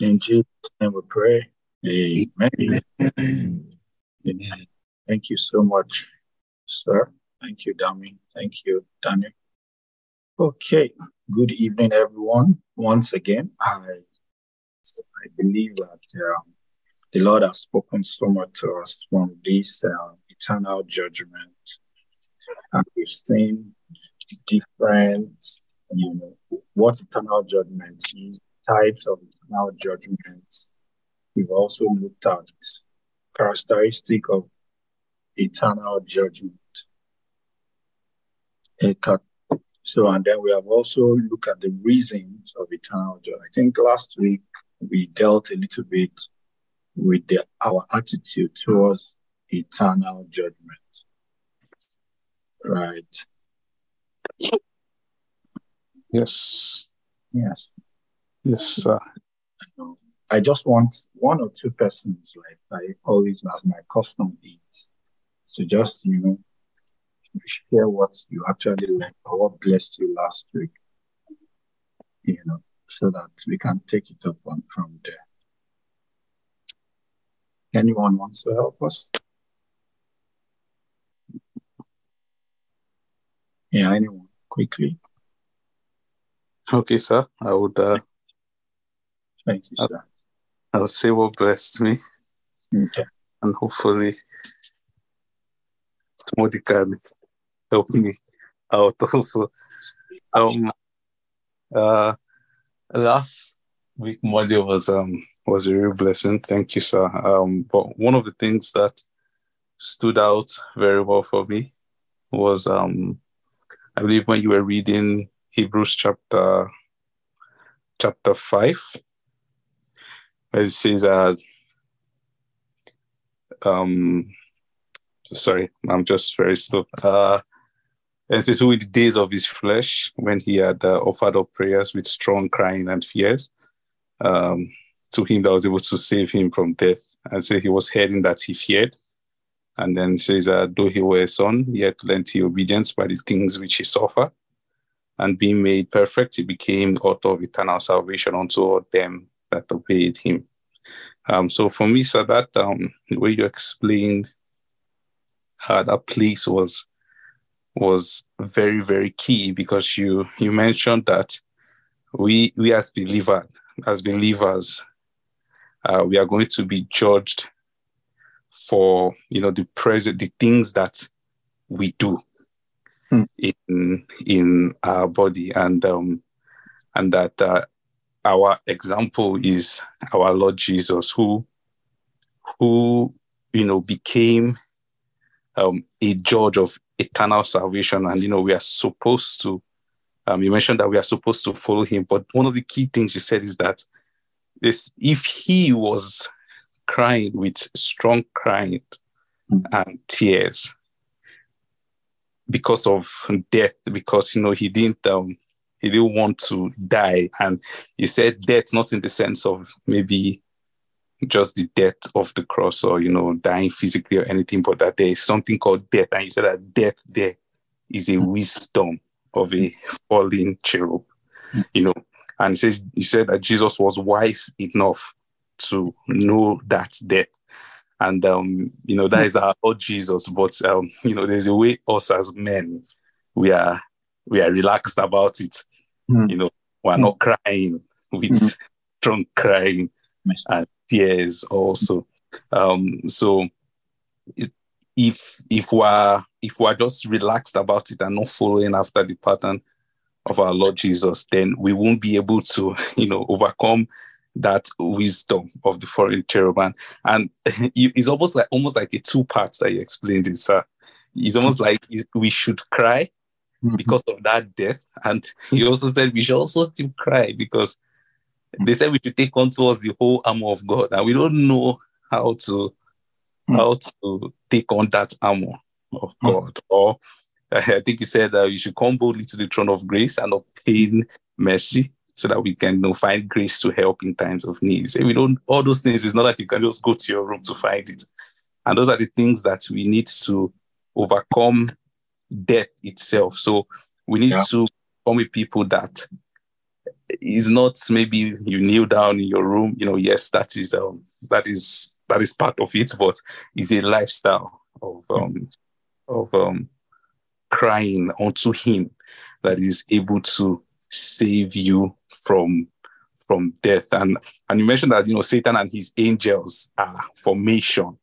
In Jesus' name we pray. Amen. Amen. Thank you so much, sir. Thank you, Dami. Thank you, Daniel. Okay. Good evening, everyone. Once again, I I believe that um, the Lord has spoken so much to us from this uh, eternal judgment, and we've seen different, you know, what eternal judgment is, types of eternal judgments. We've also looked at characteristic of eternal judgment. Eh, so, and then we have also looked at the reasons of eternal judgment. I think last week we dealt a little bit with the, our attitude towards eternal judgment. Right. Yes. Yes. Yes, sir. I just want one or two persons, like I always, as my custom is, to just, you know, share what you actually learned or what blessed you last week, you know, so that we can take it up on from there. Anyone wants to help us? Yeah, anyone, quickly. Okay, sir. I would. Uh, Thank you, sir. I'll say what blessed me, Okay. and hopefully somebody can help me out also. Um. Uh. Last week module was um was a real blessing. Thank you, sir. Um. But one of the things that stood out very well for me was um I believe when you were reading Hebrews chapter chapter five, it says uh um sorry, I'm just very slow. Uh and says with the days of his flesh, when he had uh, offered up prayers with strong crying and fears, um, to him that was able to save him from death. And so he was heading that he feared. And then says, uh, though he were a son, yet lent he obedience by the things which he suffered. And being made perfect, he became the author of eternal salvation unto all them that obeyed him. Um, so for me, sir, that um, the way you explained uh, that place was was very very key because you you mentioned that we we as believer as believers uh, we are going to be judged for you know the present the things that we do Hmm. in in our body and um and that uh, our example is our lord jesus who who you know became um, a judge of eternal salvation. And you know we are supposed to um, you mentioned that we are supposed to follow him. But one of the key things you said is that this if he was crying with strong crying and tears because of death because you know he didn't um he didn't want to die. And you said death not in the sense of maybe just the death of the cross or you know dying physically or anything but that there is something called death. And you said that death there is a wisdom of a fallen cherub you know. And it says he said that jesus was wise enough to know that death. And um you know that is our lord jesus but um you know there's a way us as men we are we are relaxed about it Mm. you know we're not crying with Mm. strong crying and tears also. Um, so it, if if we're if we're just relaxed about it and not following after the pattern of our Lord Jesus, then we won't be able to, you know, overcome that wisdom of the foreign cherubim. And it's almost like almost like a two parts that you explained it, sir. It's almost like we should cry Mhm. because of that death. And he also said we should also still cry because they said we should take on towards the whole armor of God. And we don't know how to Mm. how to take on that armor of Mm. God. Or uh, I think he said that you should come boldly to the throne of grace and obtain mercy so that we can you know, find grace to help in times of need. Say we don't all those things, it's not like you can just go to your room to find it. And those are the things that we need to overcome death itself. So we need Yeah. to become a people that is not maybe you kneel down in your room. You know, yes, that is um, that is that is part of it, but it's a lifestyle of um, of um, crying unto Him that is able to save you from from death. And and you mentioned that you know Satan and his angels are formation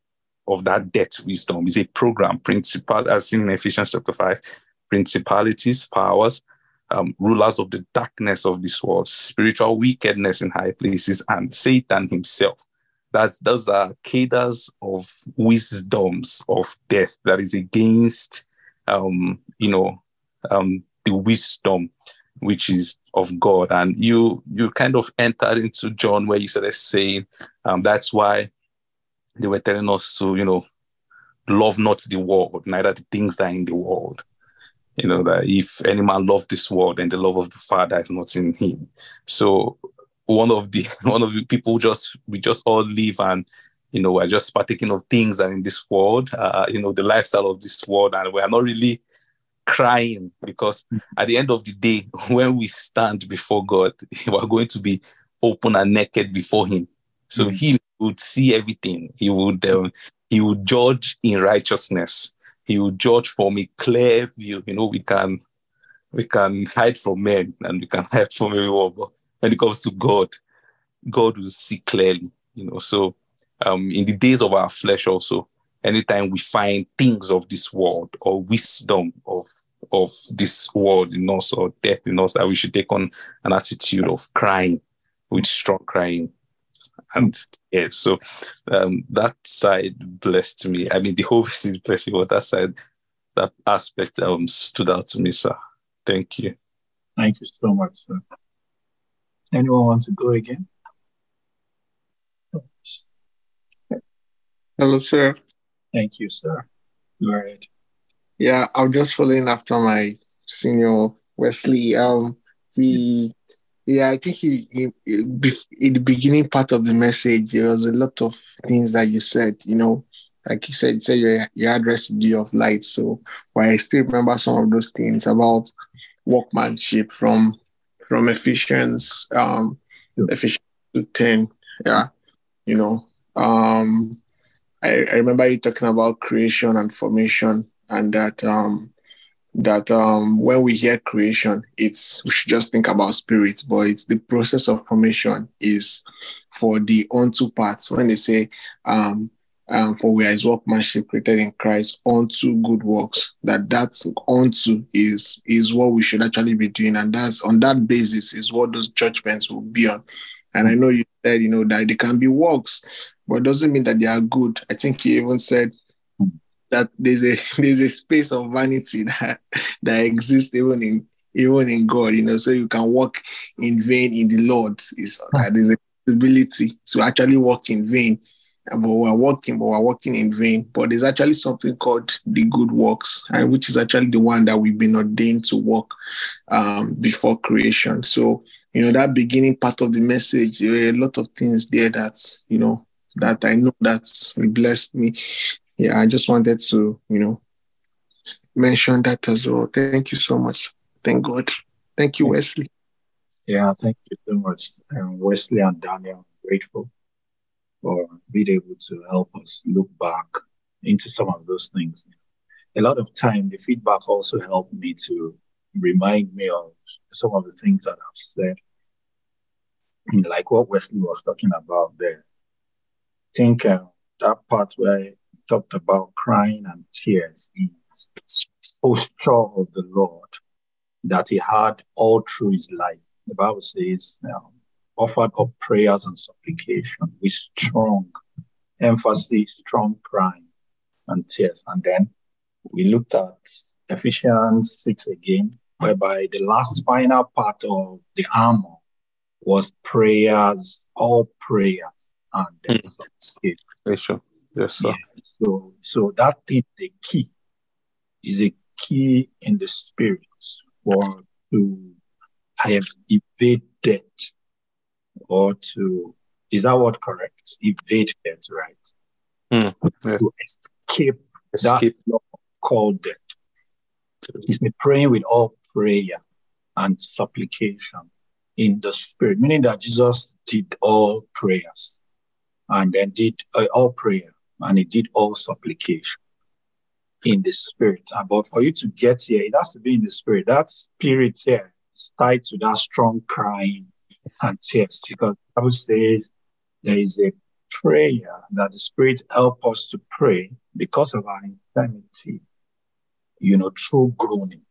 of that death wisdom. Is a program principal as in Ephesians chapter five, principalities, powers, um, rulers of the darkness of this world, spiritual wickedness in high places, and Satan himself. That's those are cadres of wisdoms of death that is against um, you know um, the wisdom which is of God. And you you kind of entered into John where you started saying um, that's why they were telling us to, you know, love not the world, neither the things that are in the world. You know, that if any man love this world, then the love of the Father is not in him. So one of the one of the people just we just all live and you know we're just partaking of things that in this world, uh, you know, the lifestyle of this world, and we're not really crying because at the end of the day, when we stand before God, we're going to be open and naked before Him. So mm. He would see everything. He would um, He would judge in righteousness. He would judge from a clear view. You know, we can we can hide from men and we can hide from everyone, but when it comes to God, God will see clearly. You know, so um, in the days of our flesh also, anytime we find things of this world or wisdom of of this world in us or death in us that we should take on an attitude of crying with strong crying and yeah so um, that side blessed me i mean the whole thing blessed me but that side that aspect um, stood out to me sir thank you thank you so much sir anyone want to go again hello sir Thank you, sir. Go ahead. Yeah, I'm just following after my senior Wesley. Um, he, yeah, I think he, he, in the beginning part of the message, there was a lot of things that you said. You know, like you said, you said you, you had residue of light. So, well, I still remember some of those things about workmanship from from Ephesians, um, Ephesians ten. Yeah, you know, um, I, I remember you talking about creation and formation, and that um, that um, when we hear creation, it's we should just think about spirits, but it's the process of formation is for the unto parts. When they say, um, um, "For we are His workmanship, created in Christ, unto good works," that that's unto is is what we should actually be doing, and that's on that basis is what those judgments will be on. And I know you said, you know, that they can be works, but doesn't mean that they are good. I think he even said that there's a there's a space of vanity that that exists even in even in God, you know, so you can walk in vain in the Lord. Is uh, there's a possibility to actually walk in vain. But we're walking, but we're walking in vain. But there's actually something called the good works, and which is actually the one that we've been ordained to walk um, before creation. So, you know, that beginning part of the message, there were a lot of things there that, you know, that I know that blessed me. Yeah, I just wanted to, you know, mention that as well. Thank you so much. Thank God. Thank you, Wesley. Yeah, thank you so much. And Wesley and Daniel, I'm grateful for being able to help us look back into some of those things. A lot of time, the feedback also helped me to remind me of some of the things that I've said, like what Wesley was talking about there I think uh, that part where talked about crying and tears is posture of the Lord that he had all through his life. The Bible says, um, offered up prayers and supplication with strong emphasis, strong crying and tears. And then we looked at Ephesians 6 again, whereby the last final part of the armor was prayers, all prayers and mm. Yes, sure. Yes, sir. Yeah. So, so that is the key. Is a key in the spirit for to have evade death or to is that what correct? Evade death, right? Mm, yeah. To escape, escape. that called death. the praying with all prayer and supplication in the spirit, meaning that Jesus did all prayers and then did uh, all prayer and he did all supplication in the spirit. But for you to get here, it has to be in the spirit. That spirit here is tied to that strong crying and tears because the Bible says there is a prayer that the spirit help us to pray because of our infirmity, you know, through groaning.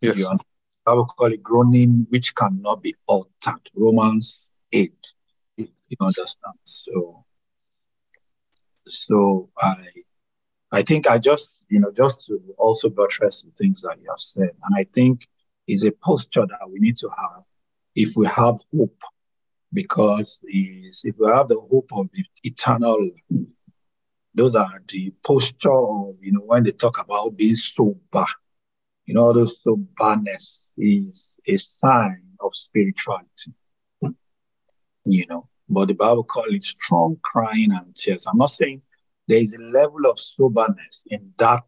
Yes. You I will call it groaning which cannot be altered. Romans 8. You understand? So, so I, I think I just, you know, just to also buttress the things that you have said, and I think is a posture that we need to have if we have hope, because is if we have the hope of eternal those are the posture of, you know, when they talk about being sober, you know, those soberness is a sign of spirituality. You know, but the Bible calls it strong crying and tears. I'm not saying there is a level of soberness in that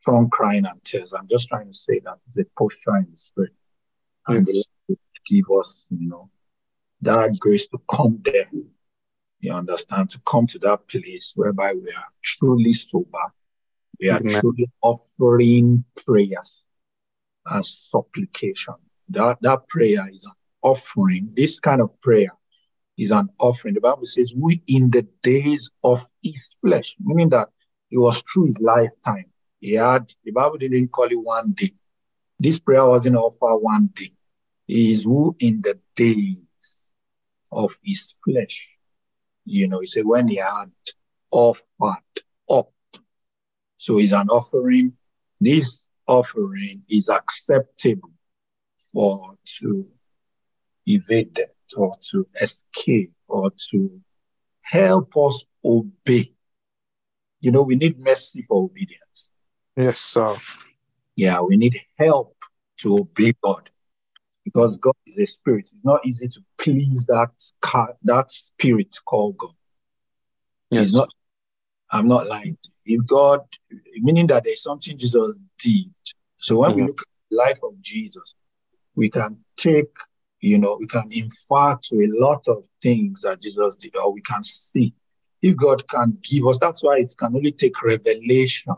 strong crying and tears. I'm just trying to say that it's a posture in the spirit. And yes. give us, you know, that grace to come there. You understand? To come to that place whereby we are truly sober. We are Amen. truly offering prayers and supplication. That, that prayer is an offering. This kind of prayer is an offering. The Bible says, we in the days of his flesh, meaning that it was through his lifetime. He had, the Bible didn't call it one day. This prayer wasn't offered one day. He is who in the days of his flesh. You know, he said when he had offered up. So it's an offering. This offering is acceptable for to evade death or to escape or to help us obey. You know, we need mercy for obedience. Yes, sir. Yeah, we need help to obey God because God is a spirit. It's not easy to please that that spirit called God. Yes. It's not. I'm not lying. If God, meaning that there's something Jesus did so when mm-hmm. we look at the life of Jesus, we can take, you know, we can infer to a lot of things that Jesus did, or we can see. If God can give us, that's why it can only take revelation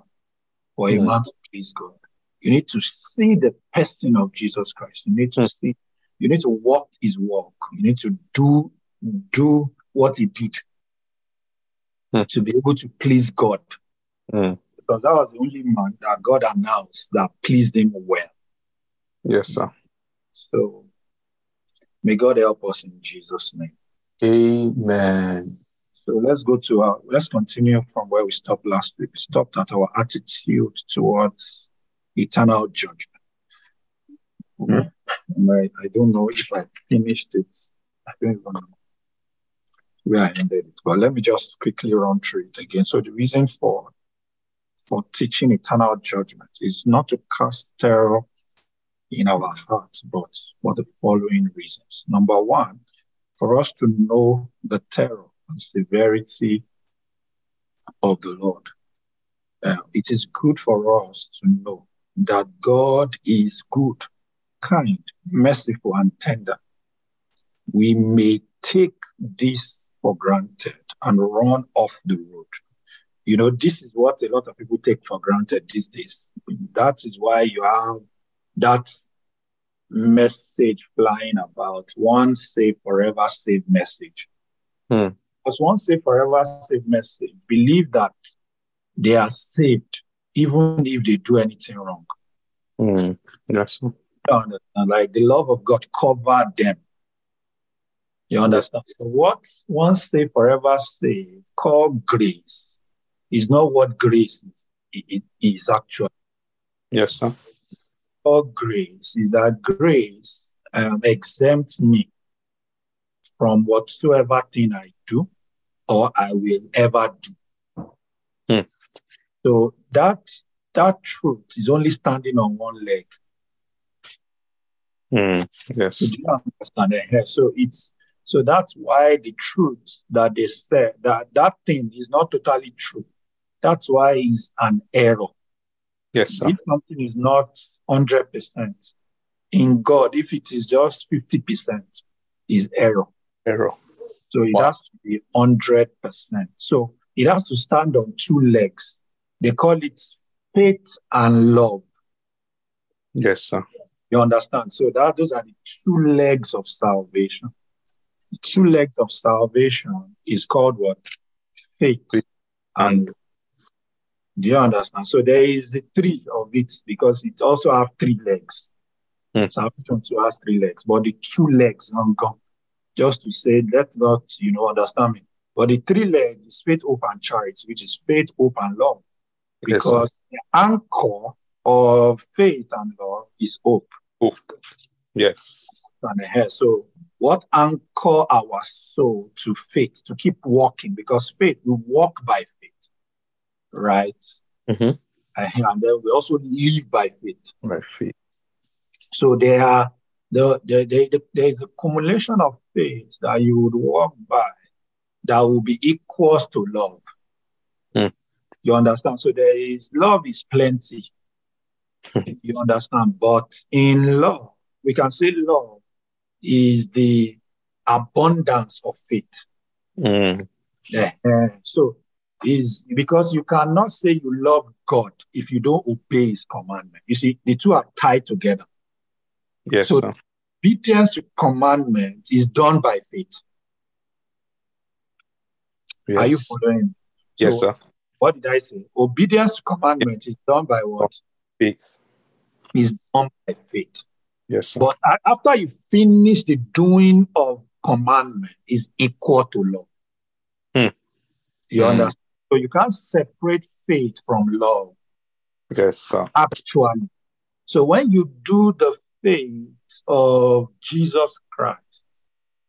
for a man to please God. You need to see the person of Jesus Christ. You need to mm-hmm. see, you need to walk his walk. You need to do, do what he did mm. to be able to please God. Mm because that was the only man that God announced that pleased him well. Yes, sir. So may God help us in Jesus' name. Amen. So let's go to our, let's continue from where we stopped last week. We stopped at our attitude towards eternal judgment. Mm-hmm. I, I don't know if I finished it. I don't even know where I ended it, but let me just quickly run through it again. So the reason for for teaching eternal judgment is not to cast terror in our hearts, but for the following reasons. Number one, for us to know the terror and severity of the Lord. Uh, it is good for us to know that God is good, kind, merciful, and tender. We may take this for granted and run off the road you know, this is what a lot of people take for granted these days. That is why you have that message flying about one save forever save message. Hmm. Because one save forever save message, believe that they are saved even if they do anything wrong. Hmm. Yes. You understand? Like the love of God covered them. You understand? So what one save forever save called grace is not what grace is, it is actually. Yes, sir. All grace is that grace um, exempts me from whatsoever thing I do or I will ever do. Hmm. So that that truth is only standing on one leg. Mm, yes. So, you understand it? So it's so that's why the truth that they said that that thing is not totally true. That's why it's an error. Yes, sir. If something is not 100% in God, if it is just 50%, is error. Error. So it Wow. has to be 100%. So it has to stand on two legs. They call it faith and love. Yes, sir. You understand? So that those are the two legs of salvation. The two legs of salvation is called what? Faith Faith and do you understand? So there is the three of it because it also have three legs. Hmm. Salvation to has three legs, but the two legs don't gone. Just to say, let's not, you know, understand me. But the three legs is faith, hope, and charity, which is faith, hope, and love. Yes. Because the anchor of faith and love is hope Hope. Yes. and the hair. So what anchor our soul to faith to keep walking? Because faith, we walk by faith, right? Mhm. Uh, And then we also live by faith. My feet. So there are the, the, the, the- there is a accumulation of faith that you would walk by that will be equals to love. Hmm. You understand? So there is love is plenty. you understand? But in love, we can say love is the abundance of faith. Mm. Yeah. So is because you cannot say you love God if you don't obey his commandment. You see, the two are tied together. Yes, So- sir. Obedience to commandment is done by faith. Yes. Are you following? yes, So, sir. What did I say? Obedience to commandment is done by what? Faith. Is done by faith. Yes, sir. But after you finish the doing of commandment, is equal to love. Hmm. You Hmm. understand? So you can't separate faith from love. yes, sir. actually. So when you do the faith of Jesus Christ,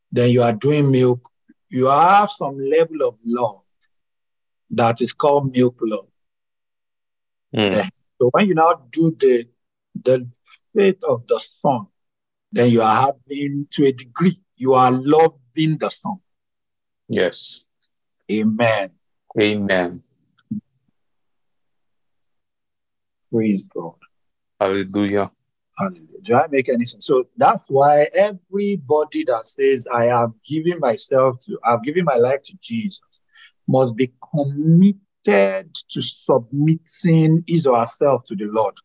then you are doing milk. You have some level of love that is called milk love. Mm. So when you now do the the faith of the Son, then you are having to a degree, you are loving the Son. Yes. Amen. Amen. Praise God. Hallelujah. Hallelujah. Do I make any sense? So that's why everybody that says, I have given myself to, I've given my life to Jesus, must be committed to submitting his or herself to the Lord.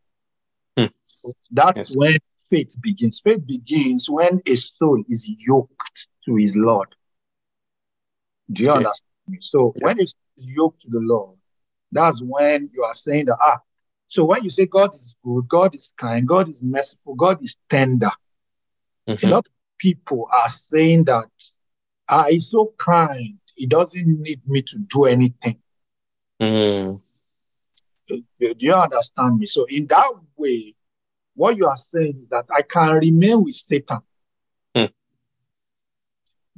Hmm. So that's Yes. when faith begins. Faith begins when a soul is yoked to his Lord. Do you Okay. understand me? So Yeah. when it's yoked to the Lord, that's when you are saying that, ah, so when you say God is good, God is kind, God is merciful, God is tender, a Mhm. lot of people are saying that ah, he's so kind, he doesn't need me to do anything. Mm. Do do you understand me? So in that way, what you are saying is that I can remain with Satan, Hmm.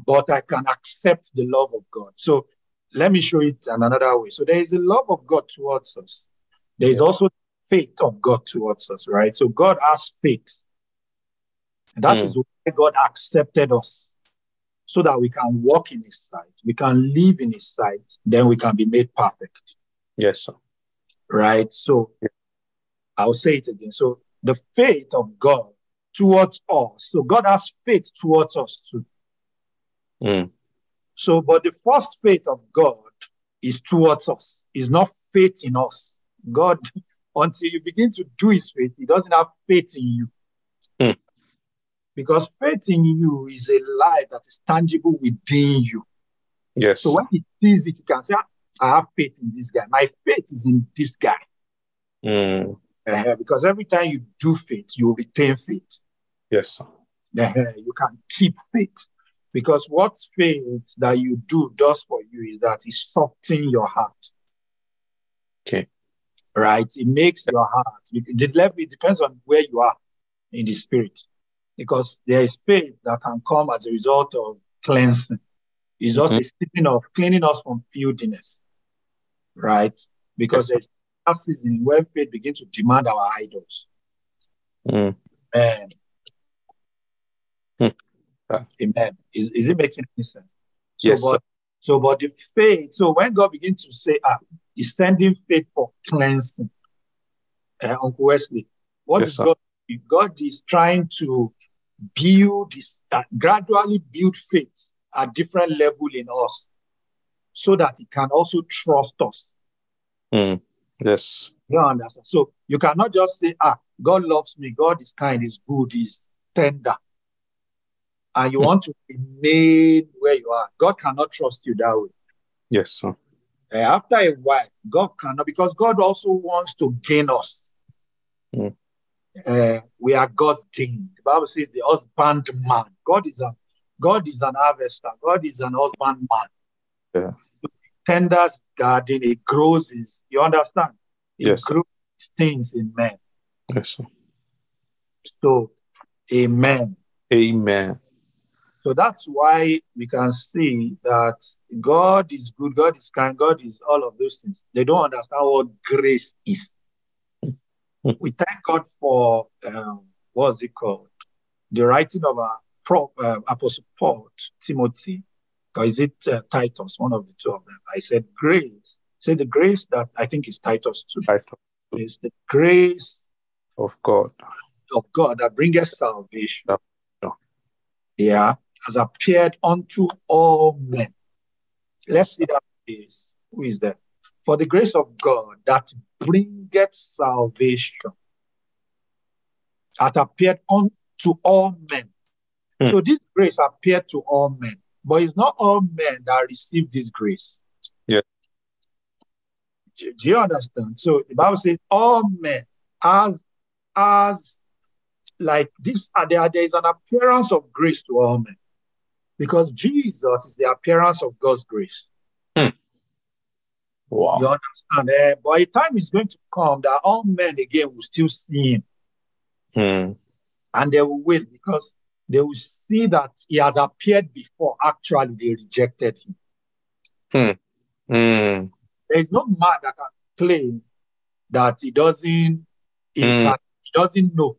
but I can accept the love of God. So let me show it in another way. So there is a love of God towards us. There is Yes. also faith of God towards us, right? So God has faith. And that Hmm. is why God accepted us so that we can walk in his sight, we can live in his sight, then we can be made perfect Yes, sir. right? So Yeah. I'll say it again. So the faith of God towards us. So God has faith towards us too. Mm. So, but the first faith of God is towards us. Is not faith in us. God, until you begin to do His faith, He doesn't have faith in you. Hmm. Because faith in you is a life that is tangible within you. Yes. So when He sees it, He can say, "Ah, I have faith in this guy. My faith is in this guy. Mm. Uh, because every time you do faith, you retain faith. Yes. Uh, you can keep faith. Because what faith that you do does for you is that it softens your heart. Okay. Right? It makes your heart. It depends on where you are in the spirit. Because there is faith that can come as a result of cleansing. It's just mm-hmm. a season of cleaning us from filthiness. Right? Because Yes, there's a season where faith begins to demand our idols. Mm. Amen. Amen. Is, is it making any sense? So, Yes, but, so, but the faith, so when God begins to say, ah, he's sending faith for cleansing, uh, Uncle Wesley, what Yes, is. God? God is trying to build this, uh, gradually build faith at different level in us so that he can also trust us. Mm. Yes. You understand? So you cannot just say, ah, God loves me, God is kind, is good, is tender. And you want to remain where you are. God cannot trust you that way. Yes, sir. Uh, after a while, God cannot, because God also wants to gain us. Mm. Uh, we are God's gain. The Bible says the husbandman. God is a God is an harvester. God is an husbandman. Yeah. Tenders garden, it grows is you understand? It Yes, grows things in men. Yes, sir. So amen. Amen. So that's why we can see that God is good, God is kind, God is all of those things. They don't understand what grace is. We thank God for um, what's it called? The writing of our pro, uh, Apostle Paul Timothy, or is it uh, Titus? One of the two of them. I said grace. Say the grace that I think is Titus two. Right Is the grace of God. of God that bringeth salvation. Yeah. Yeah. Has appeared unto all men. Let's see that is who is that? For the grace of God that bringeth salvation hath appeared unto all men. Hmm. So this grace appeared to all men, but it's not all men that receive this grace. Yeah. Do, do you understand? So the Bible says all men as as like this uh, there, there is an appearance of grace to all men because Jesus is the appearance of God's grace. Wow. You understand? Eh? But a time is going to come that all men again will still see him Hmm. and they will wait because they will see that he has appeared before. Actually, they rejected him. Hmm. There is no man that can claim that he doesn't he, Mm. can, he doesn't know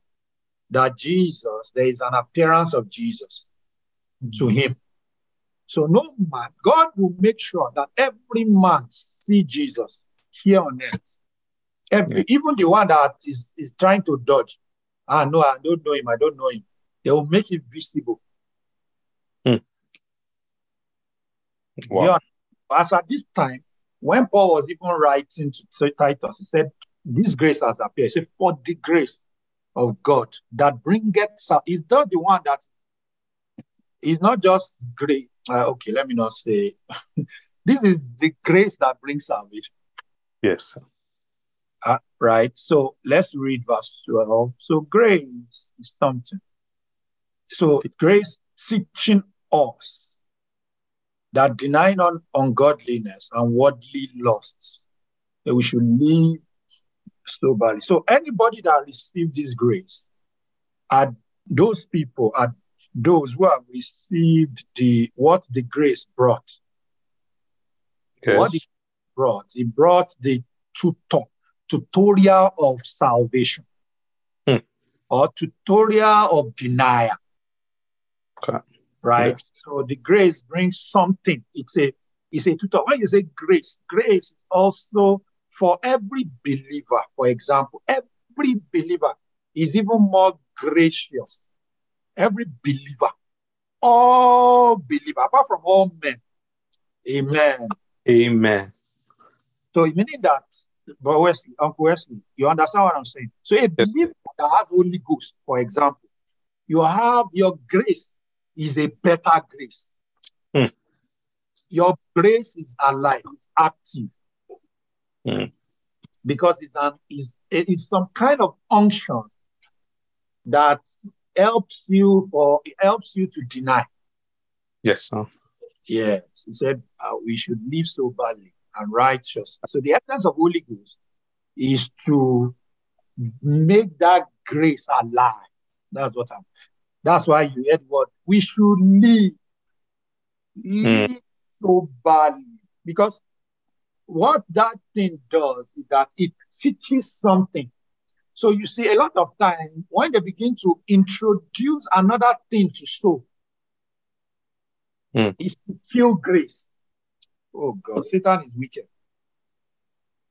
that Jesus, there is an appearance of Jesus to him. So no man, God will make sure that every man see Jesus here on earth. Every, even the one that is, is trying to dodge. Ah, no, I don't know him. I don't know him. They will make it visible. Wow. Yeah. As at this time, when Paul was even writing to Titus, he said, This grace has appeared. He said, For the grace of God that bringeth is not the one that is not just great. Uh, okay, let me not say this is the grace that brings salvation. Yes. Uh, right. So let's read verse 12. So grace is something. So grace teaching us that denying un- ungodliness and worldly lusts, that we should live soberly. So anybody that received this grace are those people are those who have received the what the grace brought. What Yes. it brought, it brought the tutor, tutorial of salvation Hmm. or tutorial of denial. Okay. Right. Yes. So the grace brings something. It's a it's a tutor. When you say grace, grace is also for every believer. For example, every believer is even more gracious. Every believer, all believer, apart from all men. Amen. Amen. So meaning that, but Wesley, Uncle Wesley, you understand what I'm saying? So a believer that has Holy Ghost, for example, you have your grace is a better grace. Hmm. Your grace is alive, it's active. Hmm. Because it's an is it's some kind of unction that helps you or it helps you to deny. Yes. sir. Yes, he said uh, we should live soberly and righteous. So the essence of Holy Ghost is to make that grace alive. That's what I'm. That's why you heard what we should live, live soberly, because what that thing does is that it teaches something. So you see, a lot of time when they begin to introduce another thing to soul, Hmm. is to kill grace. Oh God, Satan is wicked.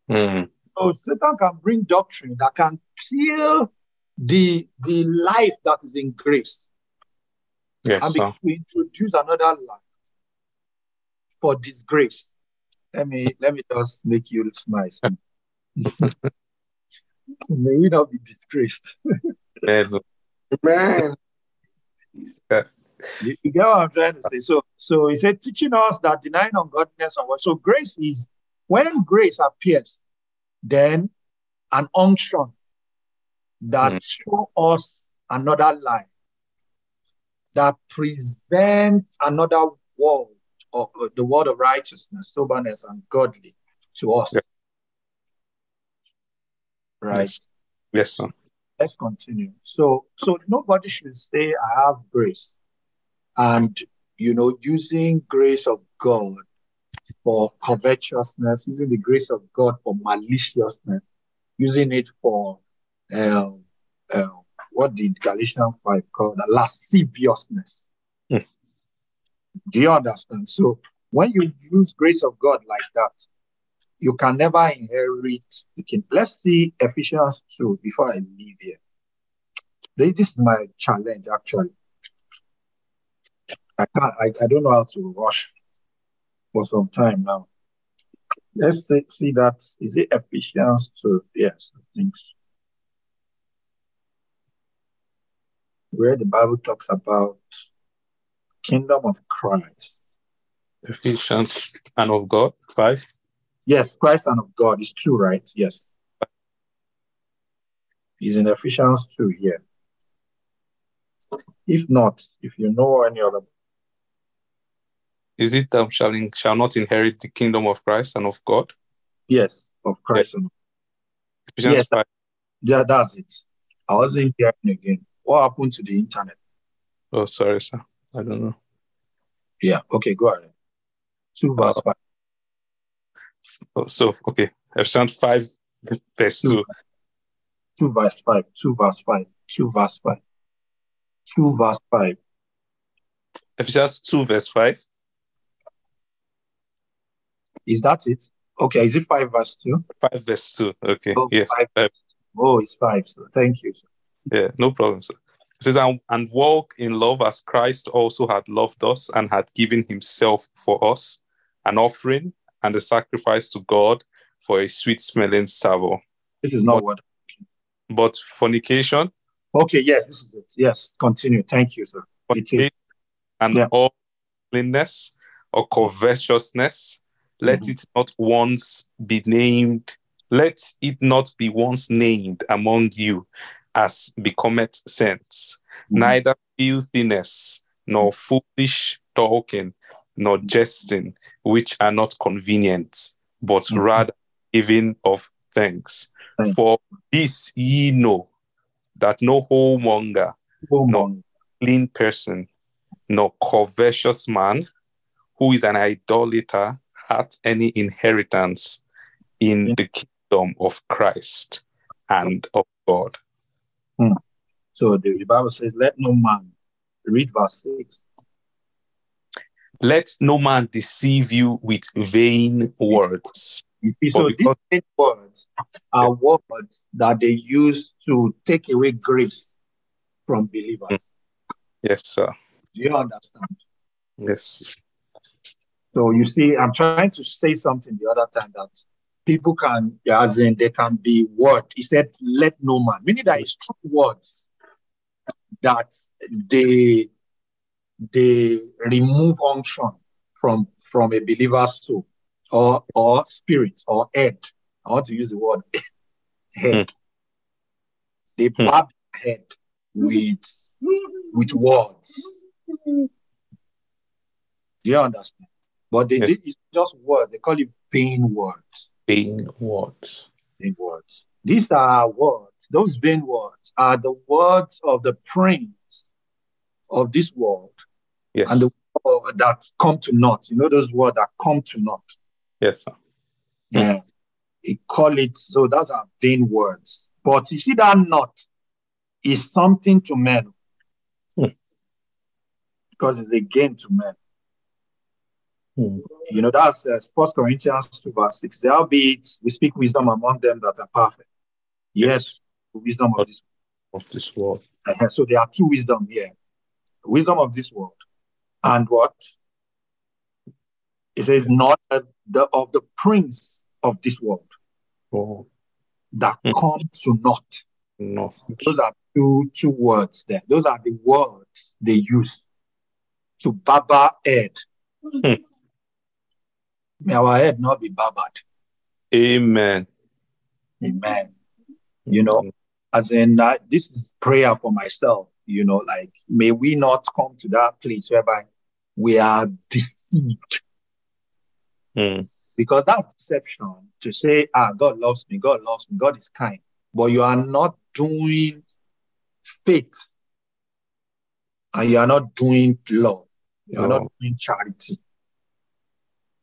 Hmm. So Satan can bring doctrine that can kill the the life that is in grace. Yes, and sir. to introduce another lie for disgrace. Let me let me just make you smile. May we not be disgraced. Amen. Amen. Yeah. You, you get what I'm trying to say? So, so he said, teaching us that denying ungodliness and what. So grace is when grace appears, then an unction that show us another lie that presents another world of uh, the world of righteousness, soberness, and godly to us. Yeah. Right. Yes. Yes, sir. let's continue. So, so nobody should say I have grace, and you know, using grace of God for covetousness, using the grace of God for maliciousness, using it for um, um, what did Galatians five call the lasciviousness. Hmm. Do you understand? So, when you use grace of God like that, you can never inherit the king. Let's see Ephesians 2 before I leave here. This is my challenge, actually. I can't, I, I don't know how to rush for some time now. Let's see, see that. Is it Ephesians 2? Yes, I think so. Where the Bible talks about kingdom of Christ. Ephesians and of God. Five. Yes, Christ and of God is true, right? Yes. Is in Ephesians 2 here. If not, if you know any other, Is it um, shall, in, shall not inherit the kingdom of Christ and of God? yes, of Christ and Ephesians Yes. 5. yeah, that's it. I wasn't hearing again. What happened to the internet? Oh, sorry, sir. I don't know. Yeah, okay, go ahead. 2 verse 5. So, okay. Ephesians 5, verse 2. 2 verse 5. 2 verse 5. 2 verse 5. 2 verse 5. Ephesians 2, verse 5. Is that it? Okay, is it 5 verse 2? 5, verse 2. Okay. Oh, yes. five. Five. Oh, it's 5. So thank you. sir. Yeah, no problem, sir. It says, and walk in love as Christ also had loved us and had given himself for us, an offering and a sacrifice to God for a sweet smelling savour. This is not what. But fornication, Okay, yes, this is it. Yes, continue. Thank you, sir. Fornication and Yeah. all cleanness or covetousness, let Mhm. it not once be named, let it not be once named among you as becometh saints, Mhm. neither filthiness, nor foolish talking, nor jesting, which are not convenient, but Mhm. rather giving of thanks. For this ye know that no whoremonger, Woman. clean person, nor covetous man, who is an idolater, hath any inheritance in Yeah. the kingdom of Christ and of God. So the, the Bible says, let no man read verse 6. Let no man deceive you with vain words. So But these because- words are words that they use to take away grace from believers. Mm. Yes, sir. Do you understand? Yes. So you see, I'm trying to say something the other time that people can, as in they can be word. He said, let no man, meaning that it's true words that they they remove unction from from a believer's soul or or spirit or head. I want to use the word head. They Hmm. barb head with with words. Do you understand? But they did it's just words. They call it vain words. Vain words. Vain words. These are words. Those vain words are the words of the prince of this world Yes. and the word that come to naught. You know those words that come to naught. yes, sir. Yeah. He call it so those are vain words. But you see that not is something to men. Hmm. Because it's a gain to men. Hmm. You know, that's uh, First Corinthians 2, verse 6. There be it, we speak wisdom among them that are perfect. Yet, Yes. the wisdom of this. Of this world. uh, So there are two wisdom here. wisdom of this world. And what? It says, not the, of the prince of this world Oh, that Hmm. comes to naught. no. Those are two two words there. Those are the words they use to barber head. Hmm. May our head not be barbered. Amen. Amen. You know, as in uh, this is prayer for myself. You know, like may we not come to that place whereby we are deceived Mm. because that's deception to say, ah, God loves me, God loves me, God is kind, but you are not doing faith and you are not doing love, you are No. not doing charity.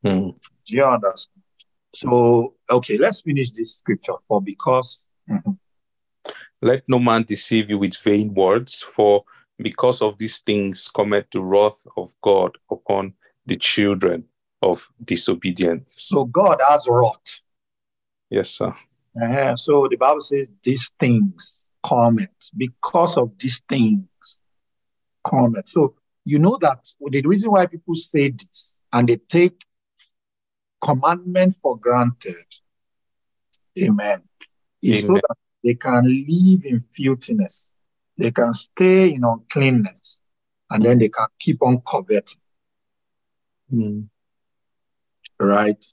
Mm. Do you understand? So, okay, let's finish this scripture for because Mhm. Let no man deceive you with vain words, for because of these things cometh the wrath of God upon the children of disobedience. so God has wrought. Yes, sir. Uh-huh. So the Bible says these things comment because of these things comment. So you know that the reason why people say this and they take commandment for granted, amen, is so that they can live in filthiness, they can stay in uncleanness, and then they can keep on coveting, Mm. right?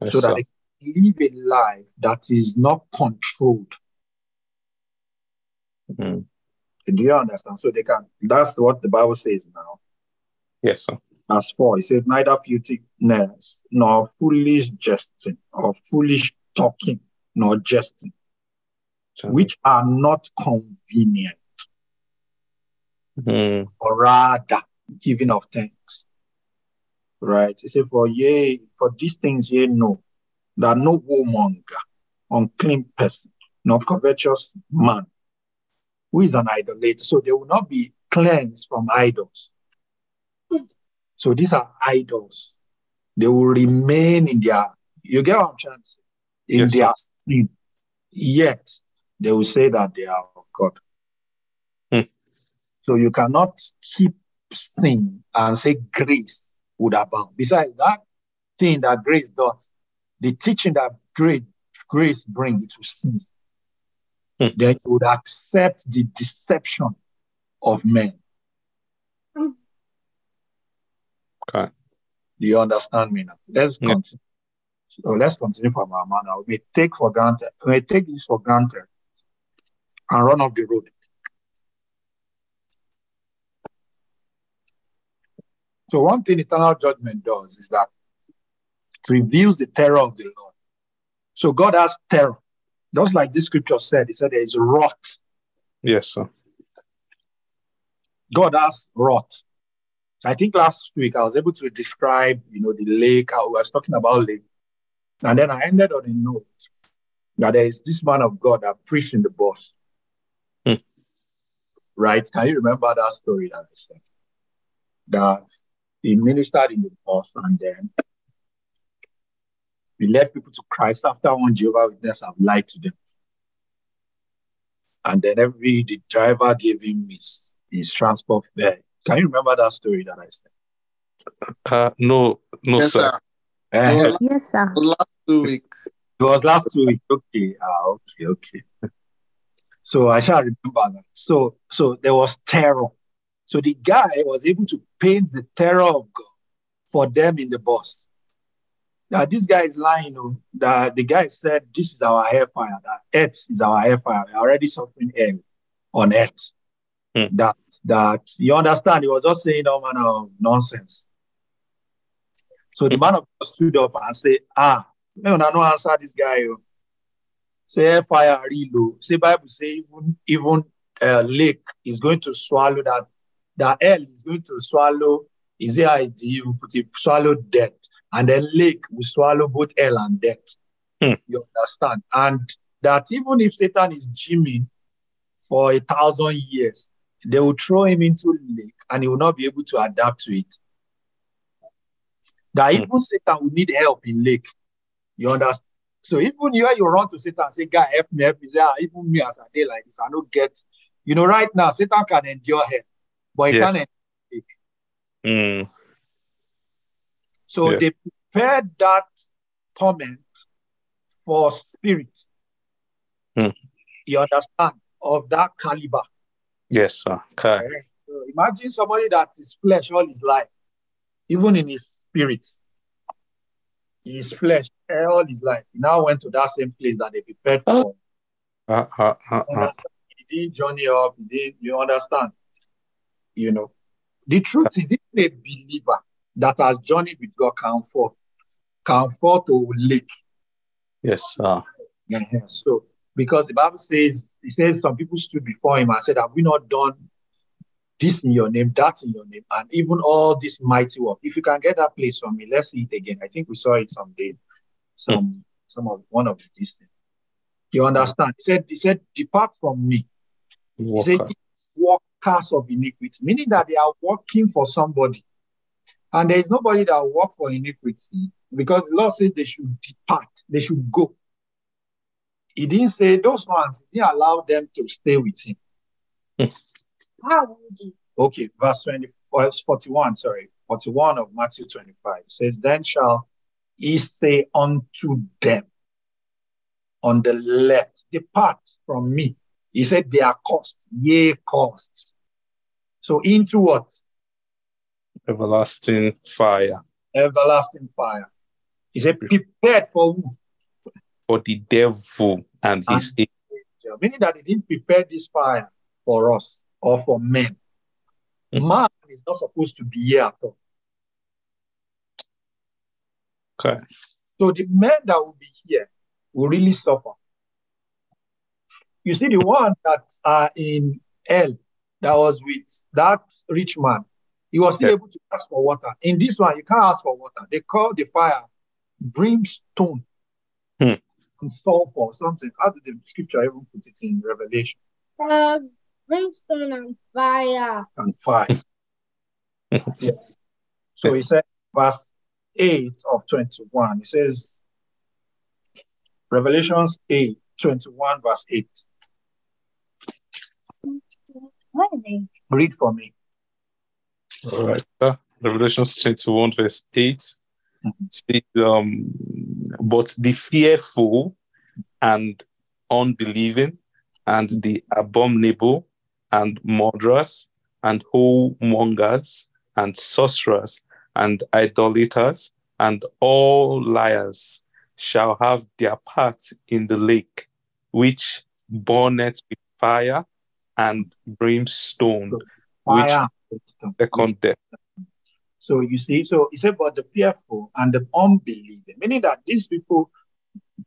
Yes, so that they can live a life that is not controlled. Mm. Do you understand? So they can, that's what the Bible says now. Yes, sir. As for, it says, neither filthiness, nor foolish jesting, or foolish talking, nor jesting. Which are not convenient, Mm. or rather giving of thanks. Right? It says, for ye, for these things ye know, that no whoremonger, unclean person, nor covetous man, who is an idolater. So they will not be cleansed from idols. So these are idols. They will remain in their, you get what I'm trying to say? In Yes, sir. their sin. Yet they will say that they are of God. Hmm. So you cannot keep sin and say grace would abound. Besides that thing that grace does, the teaching that great grace brings to cease. Hmm. Then you would accept the deception of men. Okay. Do you understand me now? Let's Yeah. continue. So let's continue from our man now. We take for granted. We take this for granted and run off the road. So one thing eternal judgment does is that it reveals the terror of the Lord. So God has terror. Just like this scripture said, it said there is wrath. Yes, sir. God has wrath. I think last week I was able to describe, you know, the lake. I was talking about lake. And then I ended on a note that there is this man of God that preached in the bus. Right? Can you remember that story that I said? That he ministered in the bus and then he led people to Christ after one Jehovah Witness have lied to them. And then every the driver gave him his, his transport fare. Can you remember that story that I said? Uh, no, no, yes, sir. sir. It was, Yes, sir. it was last two weeks. It was last week. Okay. Ah, okay, okay. So I shall remember that. So so there was terror. So the guy was able to paint the terror of God for them in the bus. Now this guy is lying. Oh, that the guy said this is our hellfire. That earth is our hellfire. We're already suffering hell on earth. Hmm. That that you understand? He was just saying all manner of nonsense. So the man of God stood up and said, Ah, me una no answer this guy. oh. Say fire low. Say Bible say even even uh, lake is going to swallow that. That hell is going to swallow. Is it idea you put it swallow death, and then lake will swallow both hell and death. Hmm. You understand? And that even if Satan is gymming for a thousand years, they will throw him into lake, and he will not be able to adapt to it. That Hmm. even Satan will need help in lake. You understand? So even you you run to Satan and say, God help me, help me. Say, ah, even me as I day like this, I don't get. You know, right now, Satan can endure hell. but he Yes. can't end. Mm. So Yes. they prepared that torment for spirits. Hmm. You understand? Of that caliber. Yes, sir. Okay. So imagine somebody that is flesh all his life, even in his spirit. His flesh all his life. He now went to that same place that they prepared for. Uh, uh, uh, uh. He didn't journey up. He didn't, you understand? You know, the truth is, if a believer that has journeyed with God can fall, can fall to lake. Yes, sir. Yeah. So, because the Bible says, it says some people stood before him and said, Have we not done this in your name, that in your name, and even all this mighty work? If you can get that place from me, let's see it again. I think we saw it someday, some hmm. some of one of the distance. You understand? He said, He said, Depart from me. He said, Walker. workers of iniquity, meaning that they are working for somebody. And there is nobody that will work for iniquity because the Lord said they should depart, they should go. He didn't say those ones, he didn't allow them to stay with him. Hmm. How would he? Okay, verse 20, verse 41, sorry, 41 of Matthew 25 says, Then shall he say unto them on the left, Depart from me. He said, They are cursed, yea, cursed. So into what? Everlasting fire Everlasting fire. He said, Prepared for who? for the devil and his angel. Meaning that he didn't prepare this fire for us or for men. Hmm. Man is not supposed to be here at all. Okay. So the men that will be here will really suffer. You see, the one that are in hell that was with that rich man, he was still Yeah. able to ask for water. In this one, you can't ask for water. They call the fire brimstone Hmm. and sulfur or something. How did the scripture even put it in Revelation? Uh, brimstone and fire. and fire. yes. So he said, verse 8 of 21, It says, Revelations 8, 21, verse 8. What are they? Read for me. All right, sir. Revelation 21, verse 8 Mhm. says, um, But the fearful and unbelieving and the abominable and murderers and whoremongers and sorcerers and idolaters and all liars shall have their part in the lake, which burneth with fire and brimstone, which Fire. second death. So you see, so it's about the fearful and the unbelieving, meaning that these people,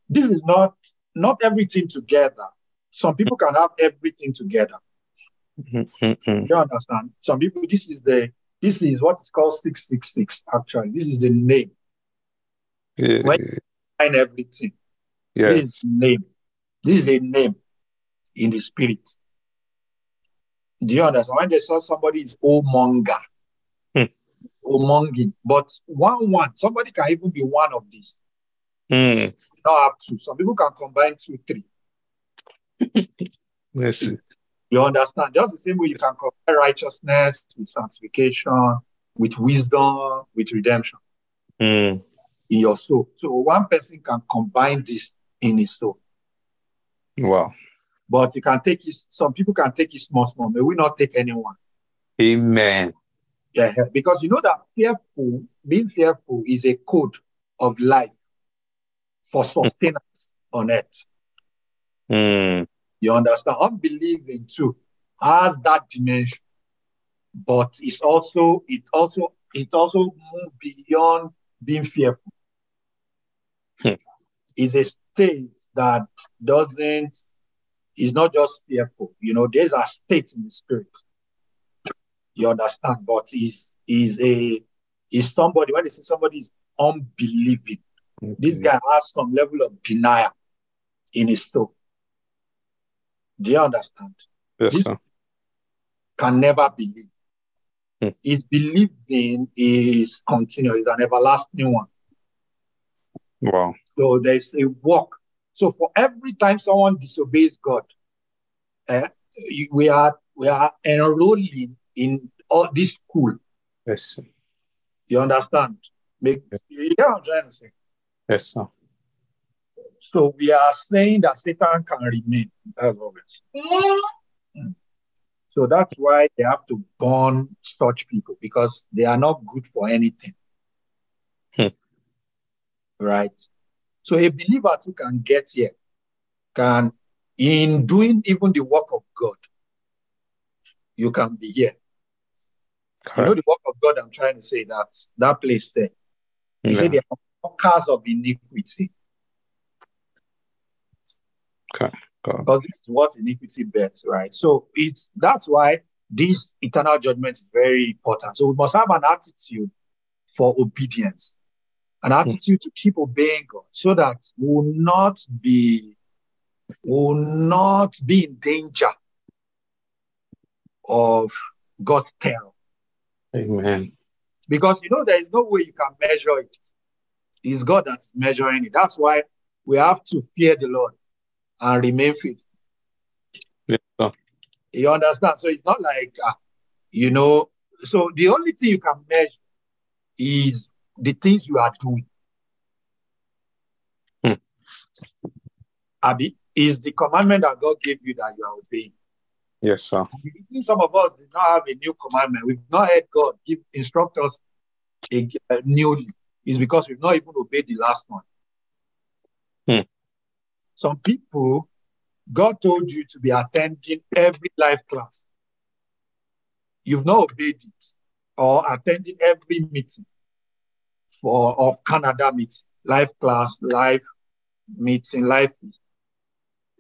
this is not not everything together. Some people can have everything together. Mhm. You understand? Some people, this is the this is what is called 666, actually. This is the name Yeah, When- behind everything. yeah. This is name. This is a name in the spirit. Do you understand? When they saw somebody is omonger, Hmm. omonging, but one one, somebody can even be one of these. Mm. Not have two. Some people can combine two, three. Yes. You understand? Just the same way you can compare righteousness with sanctification, with wisdom, with redemption Mm. in your soul. So one person can combine this in his soul. Wow. But you can take it, some people can take it small, small. May we not take anyone. Amen. Yeah, yeah. because you know that fearful, being fearful is a code of life for sustenance on earth. Mm. You understand? Unbelieving too has that dimension, but it's also it also it also move beyond being fearful. Hmm. It's a state that doesn't is not just fearful. You know, there's a state in the spirit. You understand? But is is a is somebody when they say somebody is unbelieving, this guy has some level of denial in his soul. Do you understand? Yes, this- sir. Can never believe. Hmm. His believing is continuous, is an everlasting one. Wow. So there's a walk. So for every time someone disobeys God, you- we are we are enrolling in all this school. Yes, sir. You understand? Make Yes. you I'm trying to say. Yes, sir. So we are saying that Satan can remain. That's what we're. So that's why they have to burn such people because they are not good for anything. Hmm. Right? So a believer too can get here, can, in doing even the work of God, you can be here. You know the work of God I'm trying to say that that place there. He Yeah. said they are workers of iniquity God. because this is what iniquity bears, right? So it's that's why this eternal judgment is very important. So we must have an attitude for obedience, an attitude to keep obeying God, so that we will not be will not be in danger of God's terror. Amen. Because you know there is no way you can measure it. It's God that's measuring it. That's why we have to fear the Lord and remain faithful. Yes, sir. You understand? So it's not like, uh, you know, so the only thing you can measure is the things you are doing. Hmm. Abby, is the commandment that God gave you that you are obeying. Yes, sir. Some of us do not have a new commandment. We've not heard God give instruct us a, a newly. It's because we've not even obeyed the last one. Some people, God told you to be attending every life class. You've not obeyed it or attending every meeting for of Canada meeting, life class, life meeting, life.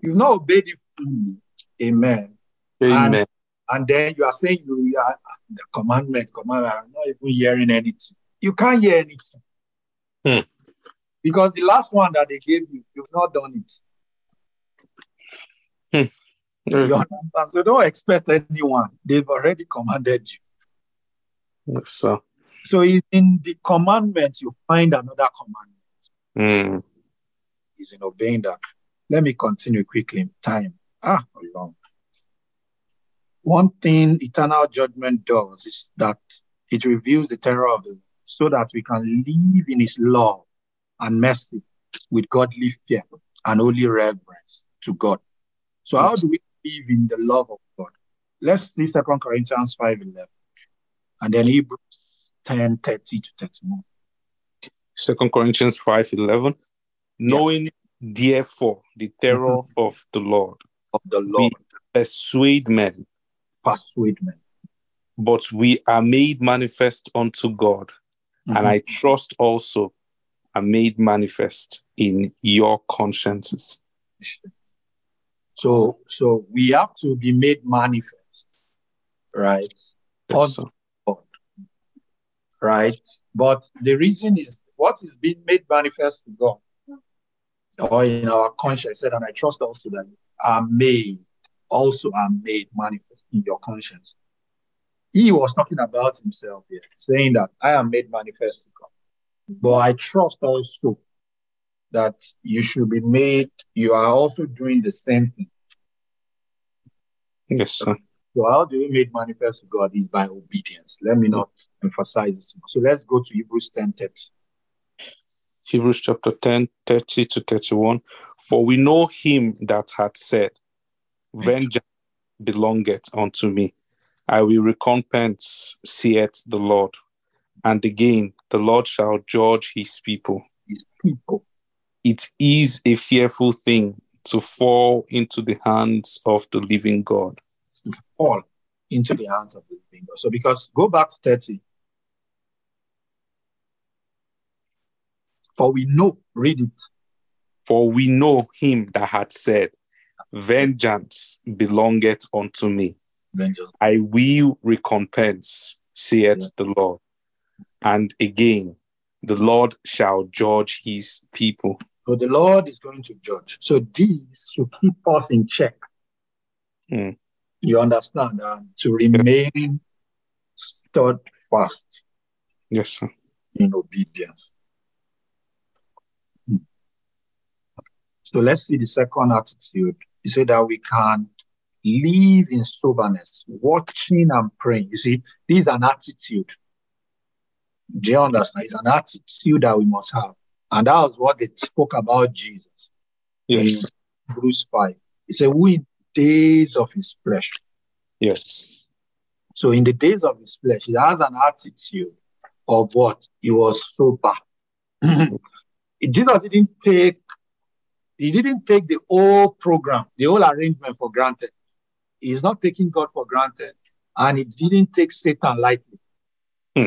You've not obeyed it fully. Amen. Amen. And then you are saying you, you are the commandment, commandment. I'm not even hearing anything. You can't hear anything. Hmm. Because the last one that they gave you, you've not done it. You understand? So don't expect anyone. They've already commanded you. Yes, sir. So in the commandment, you find another commandment. Mm. Is in obeying that. Let me continue quickly. Time. Ah, long. One thing eternal judgment does is that it reveals the terror of the so that we can live in his love and mercy with godly fear and holy reverence to God. So how do we live in the love of God? Let's see Second Corinthians 5 11 and then Hebrews 10 30 to 31. Second Corinthians five eleven. Knowing therefore the terror mm-hmm. of the Lord, Of the Lord, persuade men, persuade men. but we are made manifest unto God, and mm-hmm. I trust also are made manifest in your consciences. So, so we have to be made manifest, right? Yes. Right. But the reason is what is being made manifest to God or in our conscience said, and I trust also that are made, also are made manifest in your conscience. He was talking about himself here, saying that I am made manifest to God. But I trust also that you should be made, you are also doing the same thing. Yes, sir. So how do we make manifest to God is by obedience. Let me not emphasize this. So let's go to Hebrews 10 30. Hebrews chapter 10, 30 to 31. For we know him that hath said, Vengeance belongeth unto me. I will recompense, saith the Lord. And again, the Lord shall judge his people. His people. It is a fearful thing to fall into the hands of the living God. to fall into the hands of the living God. So because go back to 30. For we know, read it. For we know him that had said, Vengeance belongeth unto me. Vengeance. I will recompense, saith Yeah. the Lord. And again, the Lord shall judge his people. So the Lord is going to judge. So these should keep us in check. Mm. You understand? And to remain steadfast Yes, sir. in obedience. Hmm. So let's see the second attitude. He said that we can live in soberness, watching and praying. You see, this is an attitude. Do you understand? It's an attitude that we must have. And that was what they spoke about Jesus Yes. in Hebrews 5. He said, Who in days of his flesh. Yes. So in the days of his flesh, he has an attitude of what? He was sober. Jesus didn't take he didn't take the whole program, the whole arrangement for granted. He's not taking God for granted. And he didn't take Satan lightly. Hmm.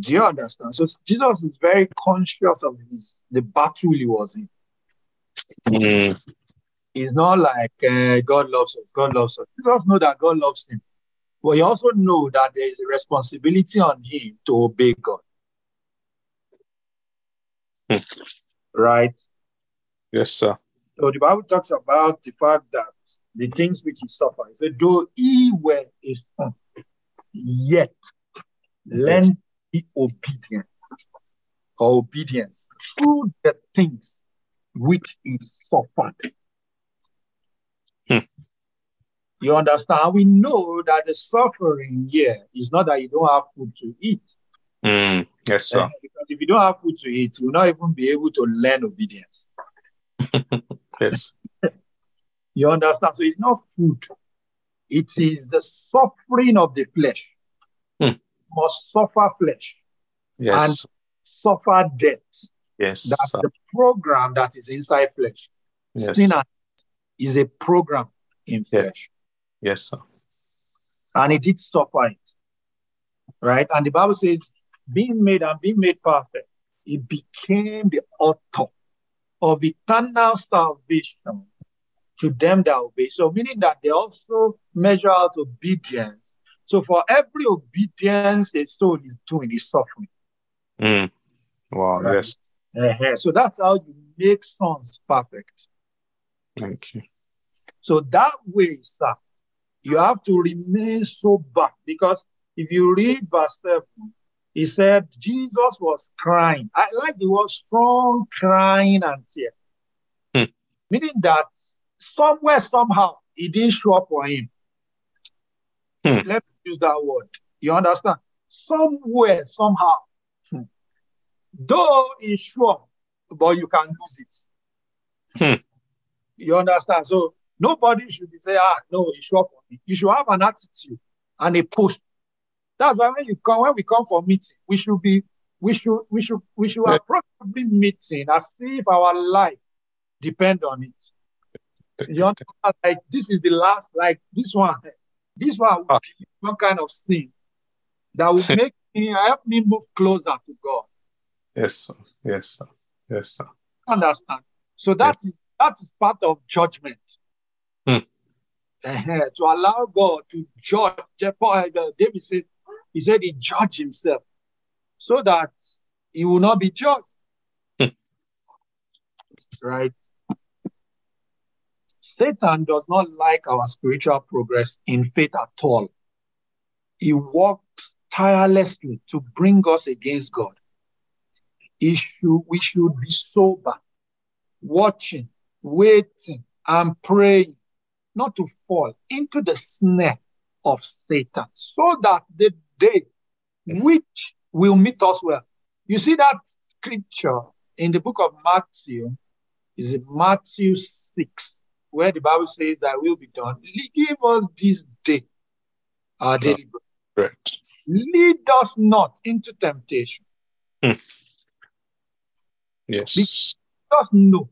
Do you understand? So Jesus is very conscious of his the battle he was in. Mm. It's not like uh, God loves us. God loves us. Jesus know that God loves him. But he also know that there is a responsibility on him to obey God. Hmm. Right? Yes, sir. So the Bible talks about the fact that the things which he suffered. It said, though he were a son, yet Yes. Be obedient or obedience through the things which he suffered. Hmm. You understand? We know that the suffering here is not that you don't have food to eat. Mm. Yes, sir. Eh, Because if you don't have food to eat, you will not even be able to learn obedience. Yes. You understand? So it's not food. It is the suffering of the flesh. Hmm. Must suffer flesh, Yes. suffer death. yes. That's sir. the program that is inside flesh. Yes. Sin is a program in Yes. flesh. Yes, sir. And it did suffer it. Right? And the Bible says, being made and being made perfect, it became the author of eternal salvation to them that obey. So, meaning that they also measure out obedience. So, for every obedience a soul is doing, is suffering. Mm. Wow. Right. Yes. Uh-huh. So, that's how you make sons perfect. Thank you. So, that way, sir, you have to remain sober because if you read verse 7, he said Jesus was crying. I like the word strong crying and tears. Hmm. Meaning that somewhere, somehow, it didn't show up for him. Hmm. Let me use that word. You understand? Somewhere, somehow. Hmm. Though it's sure, but you can lose it. Hmm. You understand? So nobody should be saying, ah, no, it's sure for me. You should have an attitude and a push. That's why when you come, when we come for meeting, we should be, we should, we should, we should Yeah. approach every meeting as if our life depend on it. You understand? Like this is the last, like this one, this one will Ah. be one kind of sin that will make me help me move closer to God. Yes, sir. Yes, sir. Yes, sir. Understand? So that is that is part of judgment. Hmm. Eh-heh, to allow God to judge. Uh, David said, he said he judged himself so that he will not be judged. Hmm. Right? Satan does not like our spiritual progress in faith at all. He works tirelessly to bring us against God. Should, we should be sober, watching, waiting, and praying not to fall into the snare of Satan so that the day which will meet us well. You see that scripture in the book of Matthew, is Matthew 6, where the Bible says that will be done. Give us this day our daily bread. Correct. Lead us not into temptation. Hmm. Yes. Just know.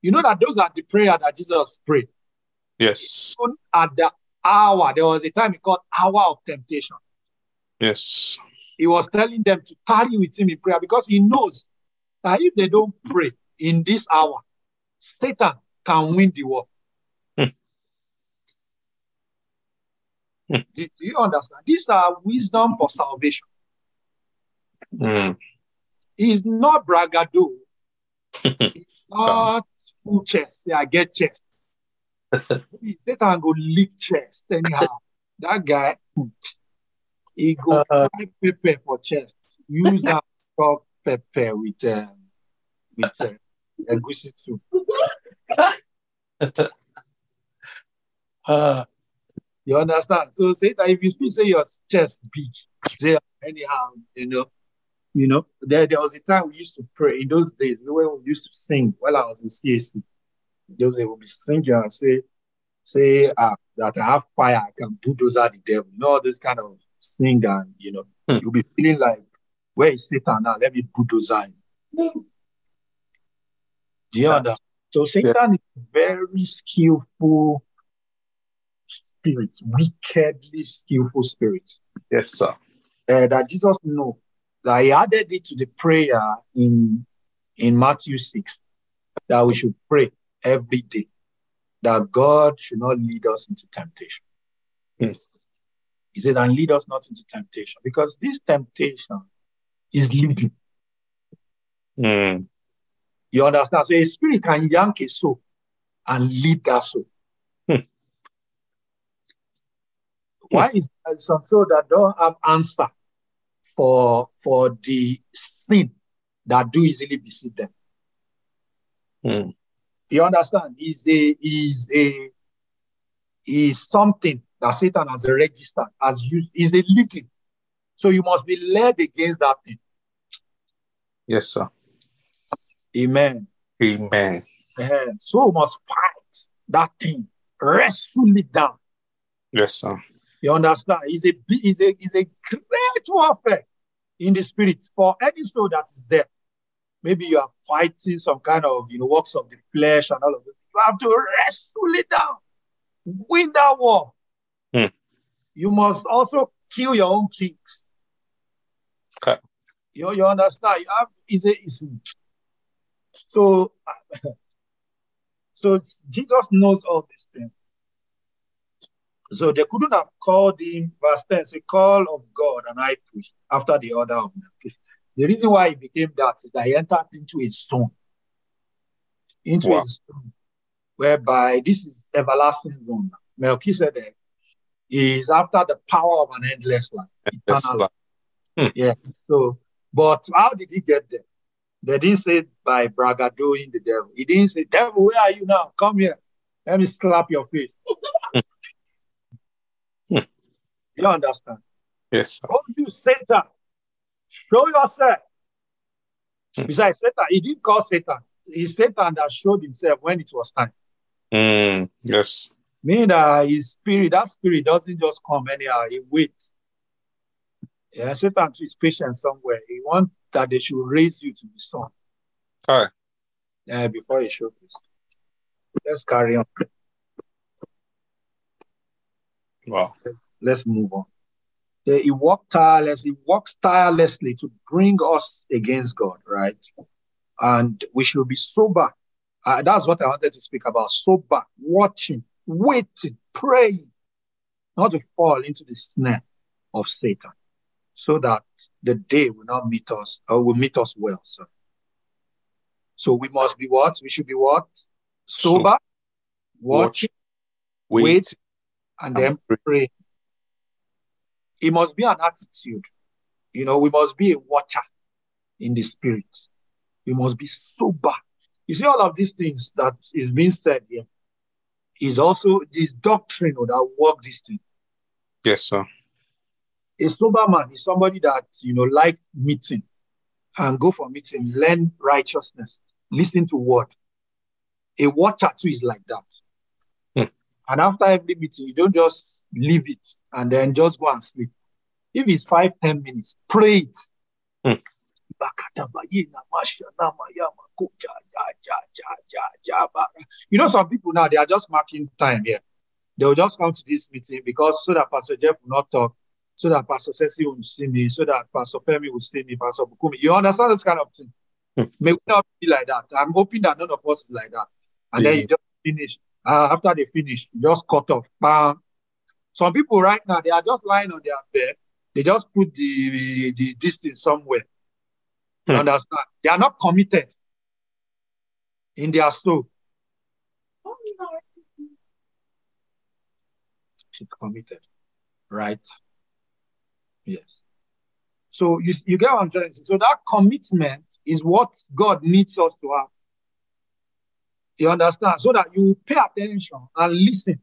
You know that those are the prayer that Jesus prayed. Yes. Even At the hour, there was a time he called hour of temptation. Yes. He was telling them to tarry with him in prayer because he knows that if they don't pray in this hour, Satan can win the war. Hmm. Hmm. Do, do you understand? These are wisdom for salvation. Mm. It's not bragado. It's not full chest. Yeah, get chest. Satan go lick chest anyhow. that guy, hmm, he go Uh, pepper for chest. Use that chop pepper with um, with uh, egusi soup. Uh, you understand? So say that if you speak, say your chest big, say anyhow, you know, you know, there, there was a time we used to pray in those days when we used to sing while I was in CAC. Those they would be singing and say, say uh, that I have fire, I can bulldozer the devil. You know, this kind of thing, and you know, Hmm. you'll be feeling like, where is Satan now? Let me bulldozer him. Do you Yeah. understand? So Satan is a very skillful spirit, wickedly skillful spirit. Yes, sir. uh, that Jesus know that he added it to the prayer in in Matthew 6 that we should pray every day that God should not lead us into temptation. Hmm. He said, and lead us not into temptation because this temptation is leading. Mm. You understand? So a spirit can yank a soul and lead that soul. Hmm. Why is some soul that don't have answer for for the sin that do easily beseech them? Mm. You understand? Is a is a is something that Satan has registered as used is a leading. So you must be led against that thing. Yes, sir. Amen. Amen. Eh, So we must fight that thing, wrestle it down. Yes, sir. You understand? It's a it's a it's a great warfare in the spirit for any soul that is there. Maybe you are fighting some kind of you know works of the flesh and all of it. You have to wrestle it down, win that war. Hmm. You must also kill your own kings. Okay. You, you understand? You have is a is so so Jesus knows all these things. So they couldn't have called him, verse 10, say, call of God and I priest after the order of Melchizedek. The reason why he became that is that he entered into a zone, into Wow. a zone whereby this is everlasting zone. Melchizedek is after the power of an endless life, sir. life. Hmm. Yeah. So, but how did he get there? They didn't say by bragadoing the devil. He didn't say, devil, where are you now? Come here. Let me slap your face. You understand? Yes, sir. Oh, you Satan, show yourself. Hmm. Besides, Satan, he didn't call Satan. It's Satan that showed himself when it was time. Mm. Yes. Meaning that his spirit, that spirit doesn't just come anyhow, he waits. Yeah, Satan is patient somewhere. He wants that they should raise you to be son Hi. uh, before he shows this. Let's carry on. Wow. Let's move on. He worked tireless. He works tirelessly to bring us against God, right? And we should be sober. Uh, that's what I wanted to speak about. Sober, watching, waiting, praying, not to fall into the snare of Satan, so that the day will not meet us or will meet us well. So, so we must be what? We should be what? Sober, watching, Wait. Wait. and and then pray. It must be an attitude. You know, we must be a watcher in the spirit. We must be sober. You see, all of these things that is being said here is also this doctrine that work this thing. Yes, sir. A sober man is somebody that, you know, like meeting and go for meeting, learn righteousness, listen to word. A watcher too is like that. Hmm. And after every meeting, you don't just leave it and then just go and sleep. If it's five, ten minutes, pray it. You know, some people now they are just marking time here. They will just come to this meeting because so that Pastor Jeff will not talk, so that Pastor Sessi will see me, so that Pastor Femi will see me, Pastor Bukumi. You understand this kind of thing? Hmm. May we not be like that. I'm hoping that none of us is like that. And then you just finish. Uh, after they finish, just cut off. Bam. Some people right now they are just lying on their bed. They just put the the distance somewhere. You Hmm. understand? They are not committed in their soul. She's committed, right? Yes. So you, you get what I'm trying to say. So that commitment is what God needs us to have. You understand? So that you pay attention and listen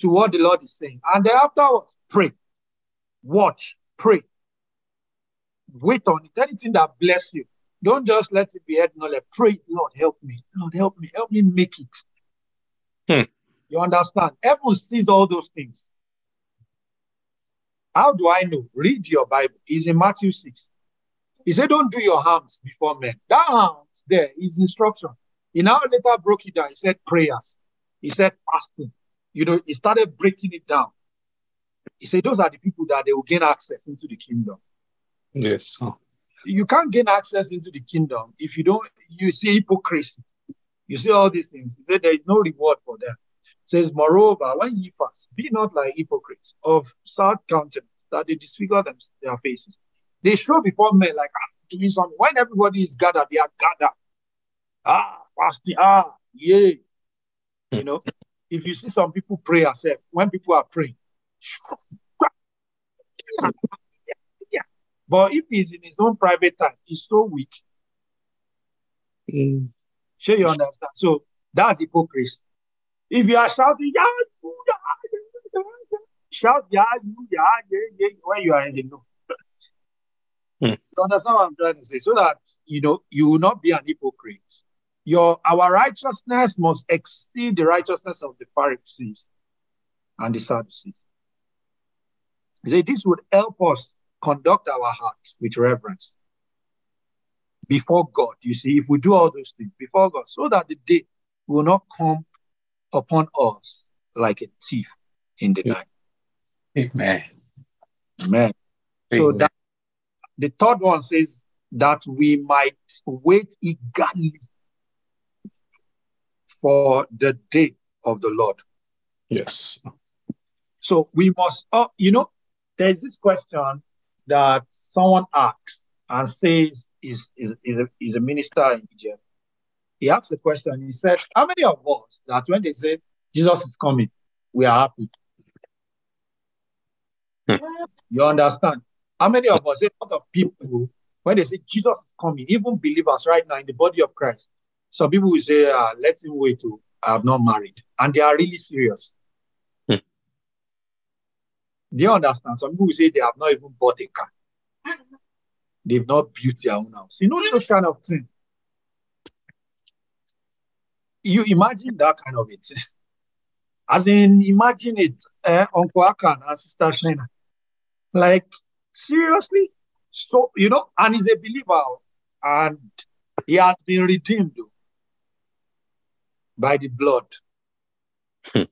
to what the Lord is saying. And then afterwards, pray, watch, pray, wait on it. Anything that bless you. Don't just let it be head knowledge. Pray, Lord, help me. Lord, help me. Help me make it. Hmm. You understand? Heaven sees all those things. How do I know? Read your Bible. It's in Matthew 6. He said, Don't do your harms before men. That harms there is instruction. He now later broke it down. He said prayers. He said fasting. You know, he started breaking it down. He said those are the people that they will gain access into the kingdom. Yes. You can't gain access into the kingdom if you don't, you see hypocrisy. You see all these things. He said there is no reward for them. says, moreover, when ye fast, be not like hypocrites of sad countenance, that they disfigure them, their faces. They show before men like ah, doing something. When everybody is gathered, they are gathered. Ah, fasting. Ah, yeah. You know, if you see some people pray yourself, when people are praying. But if he's in his own private time, he's so weak. Mm. Sure, you understand. So that's hypocrisy. If you are shouting, yeah, yeah, yeah, yeah, shout, yeah, yeah, yeah, yeah, when you are in the know. Hmm. You understand what I'm trying to say? So that you know you will not be an hypocrite. Your our righteousness must exceed the righteousness of the Pharisees and the Sadducees. Said this would help us conduct our hearts with reverence before God. You see, if we do all those things before God, so that the day will not come upon us like a thief in the night. Amen. Amen. So that the third one says that we might wait eagerly for the day of the Lord. Yes. So we must, oh, you know, there's this question that someone asks and says is, is, is, a, is a minister in Egypt. He asked a question. He said, How many of us that when they say Jesus is coming, we are happy? Hmm. You understand? How many of us, a lot of people, when they say Jesus is coming, even believers right now in the body of Christ, some people will say, ah, let him wait to I have not married. And they are really serious. Hmm. You understand? Some people will say they have not even bought a car. They've not built their own house. You know those kind of things. You imagine that kind of it. As in, imagine it, eh, Uncle Akan and Sister Shena. Like, seriously? So, you know, and he's a believer and he has been redeemed by the blood. Hmm.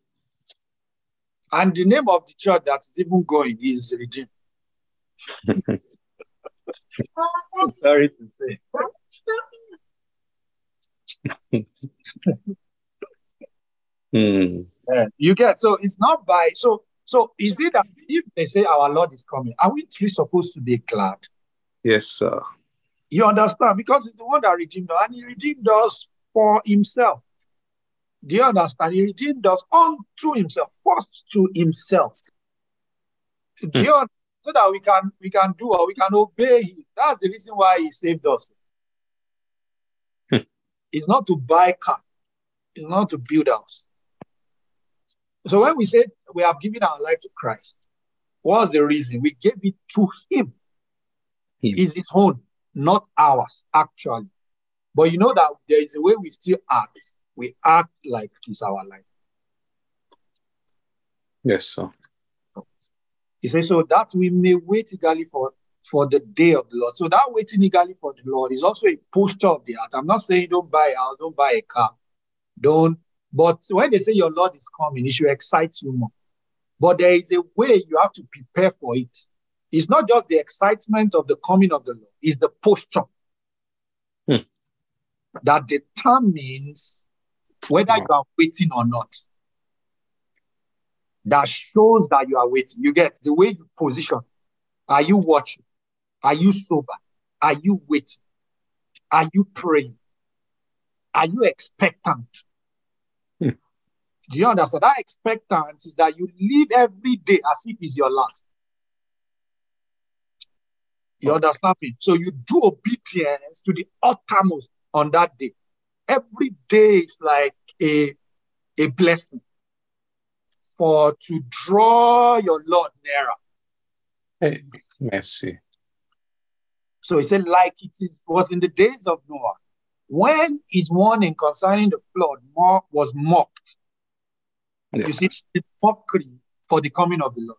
and the name of the church that is even going is redeemed. Sorry to say. Uh, you get so it's not by so so is it that if they say our Lord is coming, are we three supposed to be glad? Yes, sir. You understand? Because it's the one that redeemed us, and he redeemed us for himself. Do you understand? He redeemed us unto himself, first to himself. Do you understand? So that we can we can do or we can obey him. That's the reason why he saved us. Hmm. It's not to buy car, it's not to build house. So when we say we have given our life to Christ, what's the reason? We gave it to him. Him. It's his own, not ours, actually. But you know that there is a way we still act. We act like it's our life. Yes, sir. He says, so that we may wait eagerly for, for the day of the Lord. So that waiting eagerly for the Lord is also a posture of the heart. I'm not saying don't buy a house, don't buy a car, don't. But when they say your Lord is coming, it should excite you more. But there is a way you have to prepare for it. It's not just the excitement of the coming of the Lord, it's the posture Hmm. that determines whether you are waiting or not. That shows that you are waiting. You get the way you position. Are you watching? Are you sober? Are you waiting? Are you praying? Are you expectant? Hmm. Do you understand? That expectant is that you live every day as if it's your last. You understand me? So you do obedience to the uttermost on that day. Every day is like a, a blessing. for to draw your Lord nearer. Hey, mercy. So he said, like it is, was in the days of Noah, when his warning concerning the flood mo- was mocked. You see, the mockery for the coming of the Lord.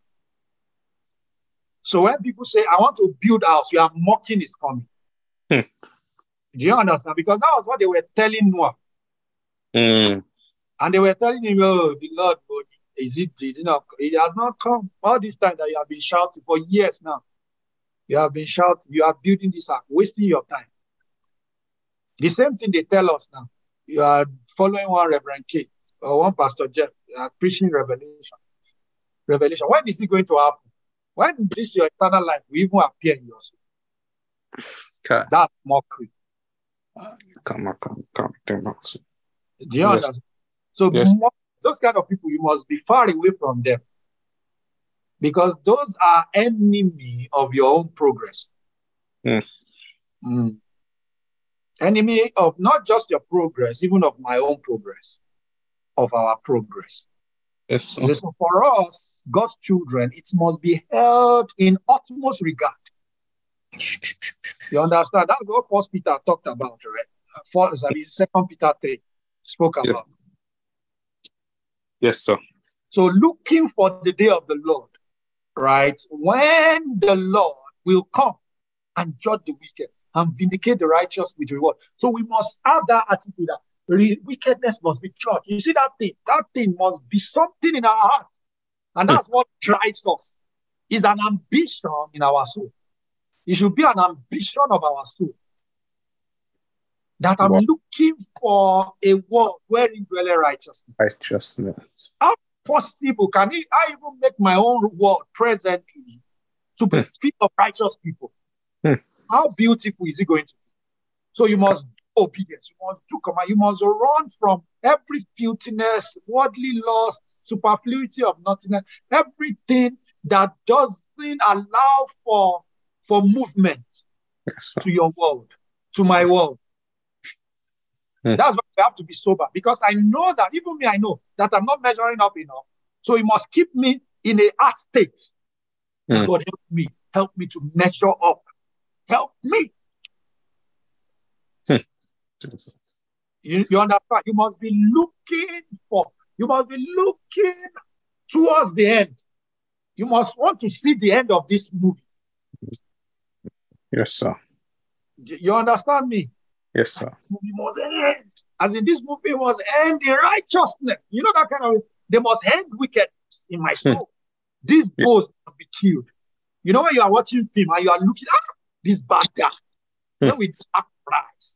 So when people say, I want to build house, you are mocking his coming. Hmm. Do you understand? Because that was what they were telling Noah. Mm. And they were telling him, oh, the Lord, oh, is it, did it not, it has not come. All this time that you have been shouting for years now. You have been shouting, you are building this up, wasting your time. The same thing they tell us now. You are following one Reverend K or one Pastor Jeff, you are preaching revelation. Revelation. When is it going to happen? When this your eternal life will even appear in your soul? Okay. That's mockery. Come on, come, come, come on. Do you Yes. understand? So Yes. those kind of people, you must be far away from them. Because those are enemy of your own progress. Hmm. Mm. Enemy of not just your progress, even of my own progress, of our progress. Yes. So, so for us, God's children, it must be held in utmost regard. You understand? That's what First Peter talked about, right? I mean, Second Peter 3 spoke Yes. about. Yes, sir. So looking for the day of the Lord, right? When the Lord will come and judge the wicked and vindicate the righteous with reward. So we must have that attitude that re- wickedness must be judged. You see that thing? That thing must be something in our heart. And that's what drives us. Is an ambition in our soul. It should be an ambition of our soul. That I'm Wow. looking for a world wherein dwell righteousness Righteousness. How possible can I I even make my own world presently to be full of righteous people? Hmm. How beautiful is it going to be? So you must do obedience, you must do command, you must run from every filthiness, worldly lust, superfluity of nothingness, everything that doesn't allow for for movement Yes, to your world, to my world. Hmm. That's why we have to be sober because I know that even me, I know that I'm not measuring up enough. So you must keep me in a art state. Hmm. God help me, help me to measure up. Help me. Jesus. You, you understand? You must be looking for, you must be looking towards the end. You must want to see the end of this movie. Yes, sir. You understand me? Yes, sir. movie must end. As in this movie must end in righteousness. You know that kind of they must end wickedness in my soul. Hmm. These Yeah. boys must be killed. You know when you are watching film and you are looking, ah, this bad guy. Then we act price.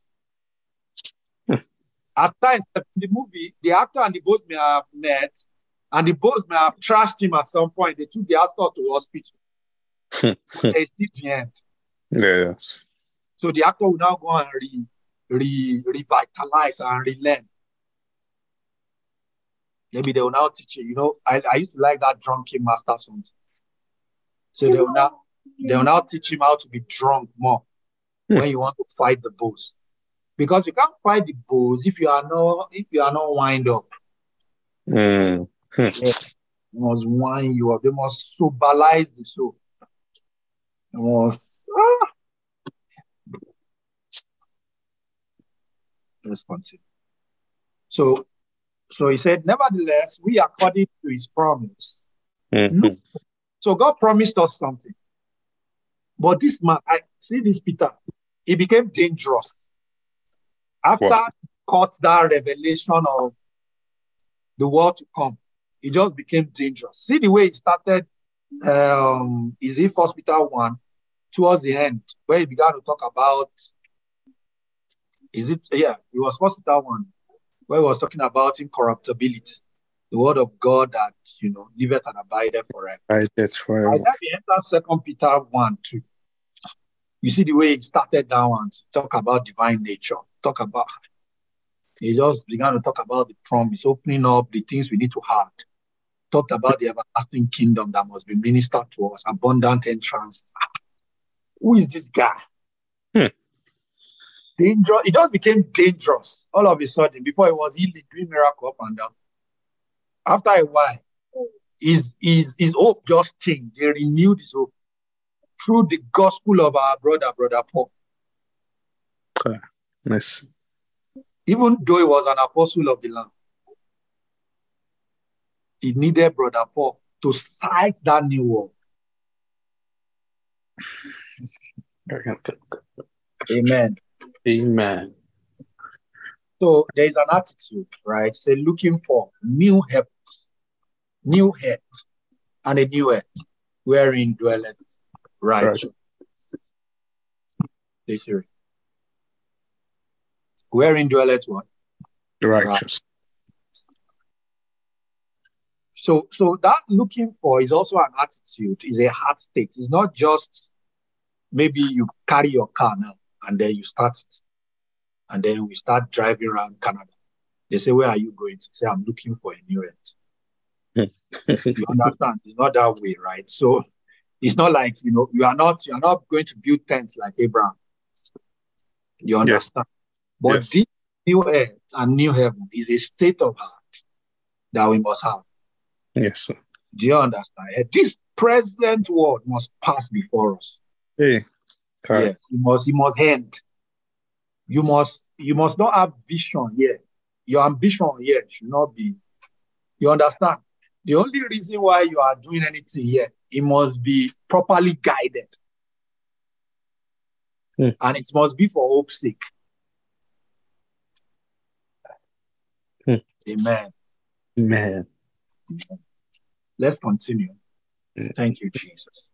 Hmm. At times in the movie, the actor and the boss may have met, and the boss may have trashed him at some point. They took the actor to hospital. Hmm. They still the end. Yes. So the actor will now go and re, re, revitalize and relearn. Maybe they will now teach you. You know, I, I used to like that drunken master songs. So they will now they will now teach him how to be drunk more Hmm. when you want to fight the bulls. Because you can't fight the bulls if you are not if you are not wind up. Mm. They must wind you up. They must soberize the soul. They must ah. Let's. So so he said, Nevertheless, we according to his promise. Mhm. So God promised us something. But this man, I see this Peter, he became dangerous. After he caught that revelation of the world to come, he just became dangerous. See the way he started, um, is it First Peter 1, towards the end, where he began to talk about, is it, yeah, it was First Peter 1, where he was talking about incorruptibility, the word of God that, you know, liveth and abideth forever. I did By forever. the time he entered Second Peter 1, 2, you see the way he started that one to talk about divine nature, talk about he just began to talk about the promise, opening up the things we need to have. Talked about the everlasting kingdom that must be ministered to us, abundant entrance. Who is this guy? Dangerous. It just became dangerous all of a sudden. Before it was healing, doing miracle up and down. After a while, his, his, his hope just changed. They renewed his hope through the gospel of our brother, brother Paul. Okay. Nice. Even though he was an apostle of the Lamb, he needed brother Paul to sight that new world. Amen. Amen. So there is an attitude, right? Say looking for new heavens, new head, and a new earth, wherein dwelleth righteous. Right. Wherein dwelleth what? Righteous. So, so that looking for is also an attitude, is a heart state. It's not just maybe you carry your car now and then you start it. And then we start driving around Canada. They say, Where are you going to? Say, I'm looking for a new earth. you understand? It's not that way, right? So it's not like you know, you are not you are not going to build tents like Abraham. You understand? Yes. But yes. this new earth and new heaven is a state of heart that we must have. Yes. Sir. Do you understand? This present world must pass before us. Hey, yes, you must, you must end. You must, you must not have vision here. Your ambition here should not be. You understand? The only reason why you are doing anything here, it must be properly guided. Hmm. And it must be for hope's sake. Hmm. Amen. Amen. Let's continue. Thank you, Jesus.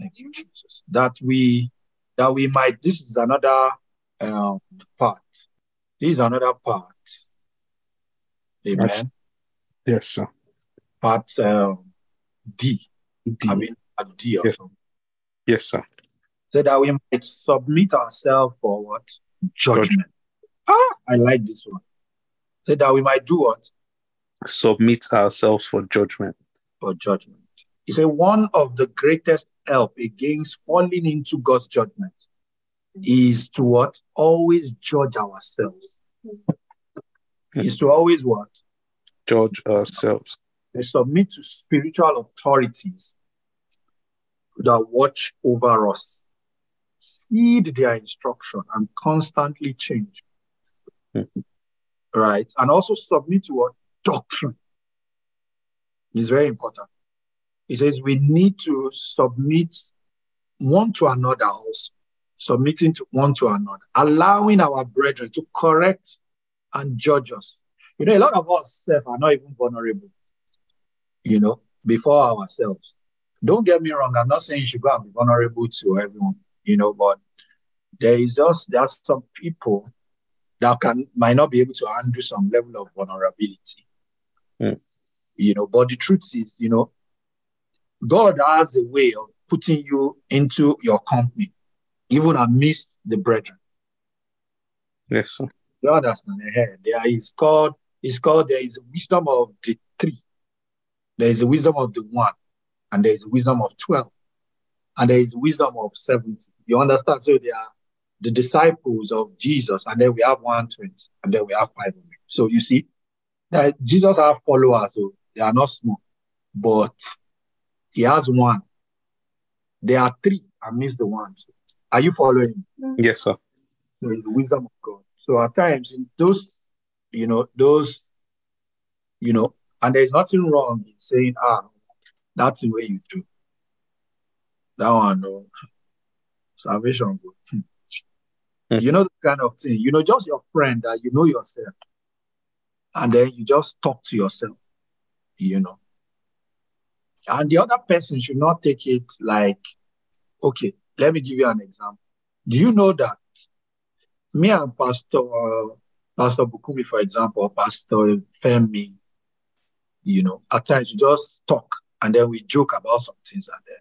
Thank you, Jesus. That we that we might. This is another um, part. This is another part. Amen. That's, yes, sir. Part um, D. D. I mean, at D or yes. something. Yes, sir. So that we might submit ourselves for what? Judgment. Judgment. Ah, I like this one. So that we might do what? Submit ourselves for judgment. For judgment. He said one of the greatest help against falling into God's judgment is to what? Always judge ourselves. Is to always what? Judge ourselves. They submit to spiritual authorities that watch over us, heed their instruction, and constantly change. Hmm. Right? And also submit to what? Doctrine. It's very important. He says we need to submit one to another also, submitting to one to another, allowing our brethren to correct and judge us. You know, a lot of us are not even vulnerable, you know, before ourselves. Don't get me wrong, I'm not saying you should go and be vulnerable to everyone, you know, but there is just there are some people that can might not be able to handle some level of vulnerability. Mm. You know, but the truth is, you know, God has a way of putting you into your company, even amidst the brethren. Yes, sir. You understand? There is called, it's called, there is wisdom of the three. There is a wisdom of the one, and there is wisdom of 12, and there is wisdom of 70. You understand? So they are the disciples of Jesus, and then we have 120, and then we have 500. So you see, that Jesus have followers, so they are not small, but he has one. There are three. I missed the one. Are you following? Yes, sir. So the wisdom of God. So at times in those, you know, those, you know, and there's nothing wrong in saying, ah, that's the way you do. That one, no. Salvation. Hmm. Mm. You know, the kind of thing, you know, just your friend that you know yourself. And then you just talk to yourself, you know. And the other person should not take it like, okay, let me give you an example. Do you know that me and Pastor Pastor Bukumi, for example, Pastor Femi, you know, at times we just talk and then we joke about some things and then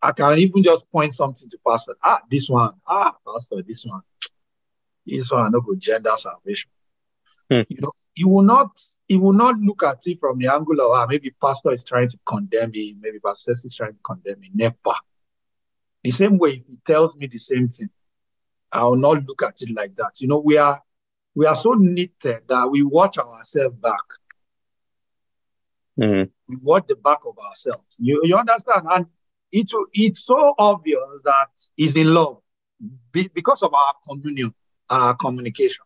I can even just point something to Pastor. Ah, this one. Ah, Pastor, this one. This one, no good gender salvation. Hmm. You know, you will not he will not look at it from the angle of ah, maybe pastor is trying to condemn me, maybe pastor is trying to condemn me. Never. The same way, if he tells me the same thing, I will not look at it like that. You know, we are we are so knitted that we watch ourselves back. Mm. We watch the back of ourselves. You, you understand? And it, it's so obvious that he's in love be, because of our communion, our communication.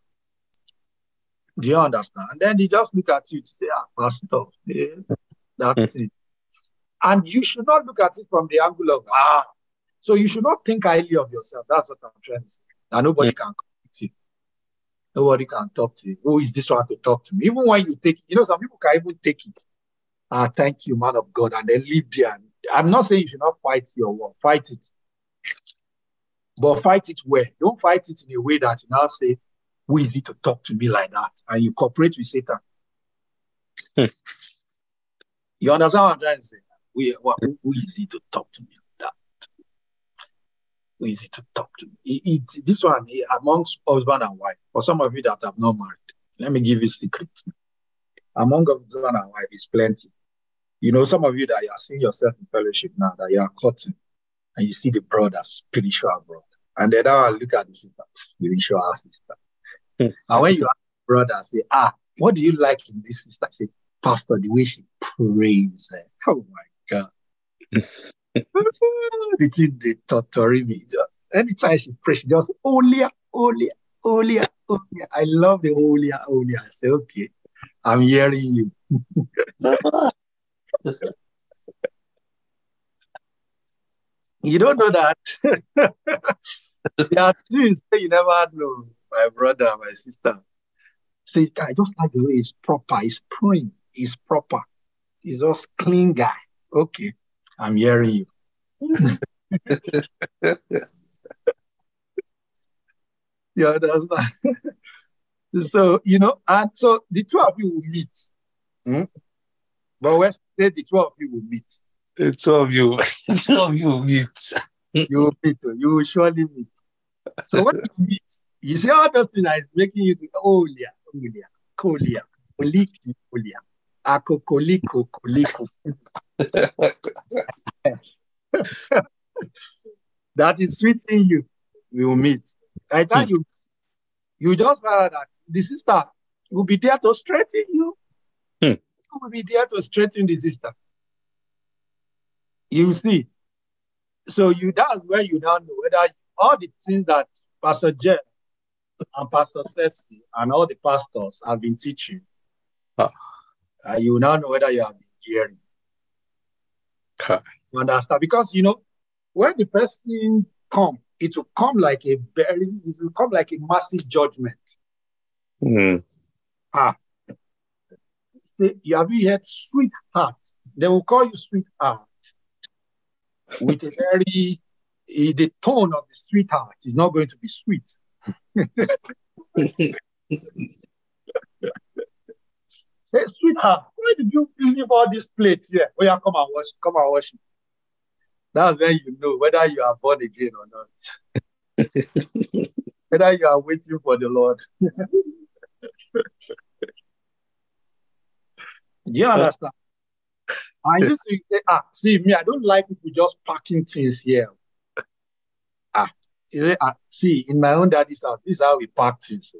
Do you understand? And then he just look at you to say, ah, pastor, yeah, that's it. And you should not look at it from the angle of, ah, so you should not think highly of yourself. That's what I'm trying to say. Now nobody can correct you. Nobody can talk to you. Who is this one to talk to me? Even when you take it, you know, some people can even take it. Ah, thank you, man of God, and then leave there. I'm not saying you should not fight your war. Fight it. But fight it where? Don't fight it in a way that you now say, who is it to talk to me like that? And you cooperate with Satan. Hmm. you understand what I'm trying to say? We, well, who, is it to talk to me like that? Who is it to talk to me? It, it, this one amongst husband and wife, for some of you that have not married, let me give you a secret. Among husband and wife is plenty. You know, some of you that you are seeing yourself in fellowship now, that you are cutting, and you see the brother, spiritual brother. And then now I look at the sister, spiritual sister. And when you ask the brother, say, ah, what do you like in this sister? I say, Pastor, the way she prays. eh, Oh my God. the thing they torturing me. Just- Anytime she prays, she just, Olia, Olia, Olia, Olia. I love the Olia, Olia. I say, okay, I'm hearing you. You don't know that. there are things that you never know, my brother, my sister. See, I just like the way it's proper, it's praying, it's proper. He's just clean guy. Okay, I'm hearing you. you understand? so, you know, and so the two of you will meet. Hmm? But Wednesday, the two of you will meet. The two of you, the two of you will meet. You will meet, oh, you will surely meet. So when you meet, you see all those things that is making you think, oh, yeah, oh, yeah, kolia, koliki, kolia, akokoliko, koliko. that is sweetening you. We will meet. The time you, you just find that the sister will be there to strengthen you. Hmm. You will be there to strengthen the sister. You see. So you that's where you now know whether all the things that Pastor Jeff and Pastor Sessi and all the pastors have been teaching, Ah. uh, you now know whether you have been hearing. You understand? Because you know, when the person come, it will come like a very, it will come like a massive judgment. Mm. Ah, you have you heard sweetheart? They will call you sweetheart with a very, eh, the tone of the sweetheart is not going to be sweet. Hey, sweetheart, why did you leave all this plate here? Oh, yeah, come and wash, it. come and wash it. That's when you know whether you are born again or not. whether you are waiting for the Lord. Do you understand? I used to say, ah, see me, I don't like people just packing things here. Ah, you say, ah, see, in my own daddy's house, this is how we pack things.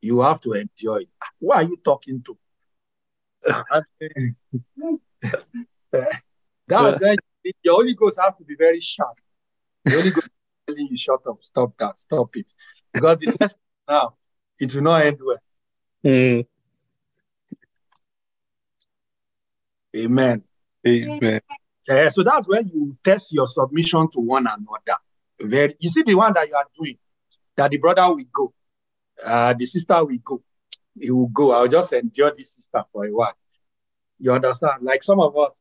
You have to enjoy it. Ah, Who are you talking to? That's when your Holy Ghost have to be very sharp. The Holy Ghost telling you, shut up, stop that, stop it. Because the next now, it will not end well. Mm. Amen. Amen. Eh, so that's when you test your submission to one another. Very, you see the one that you are doing, that the brother will go, uh, the sister will go. He will go. I'll just endure this sister for a while. You understand? Like some of us,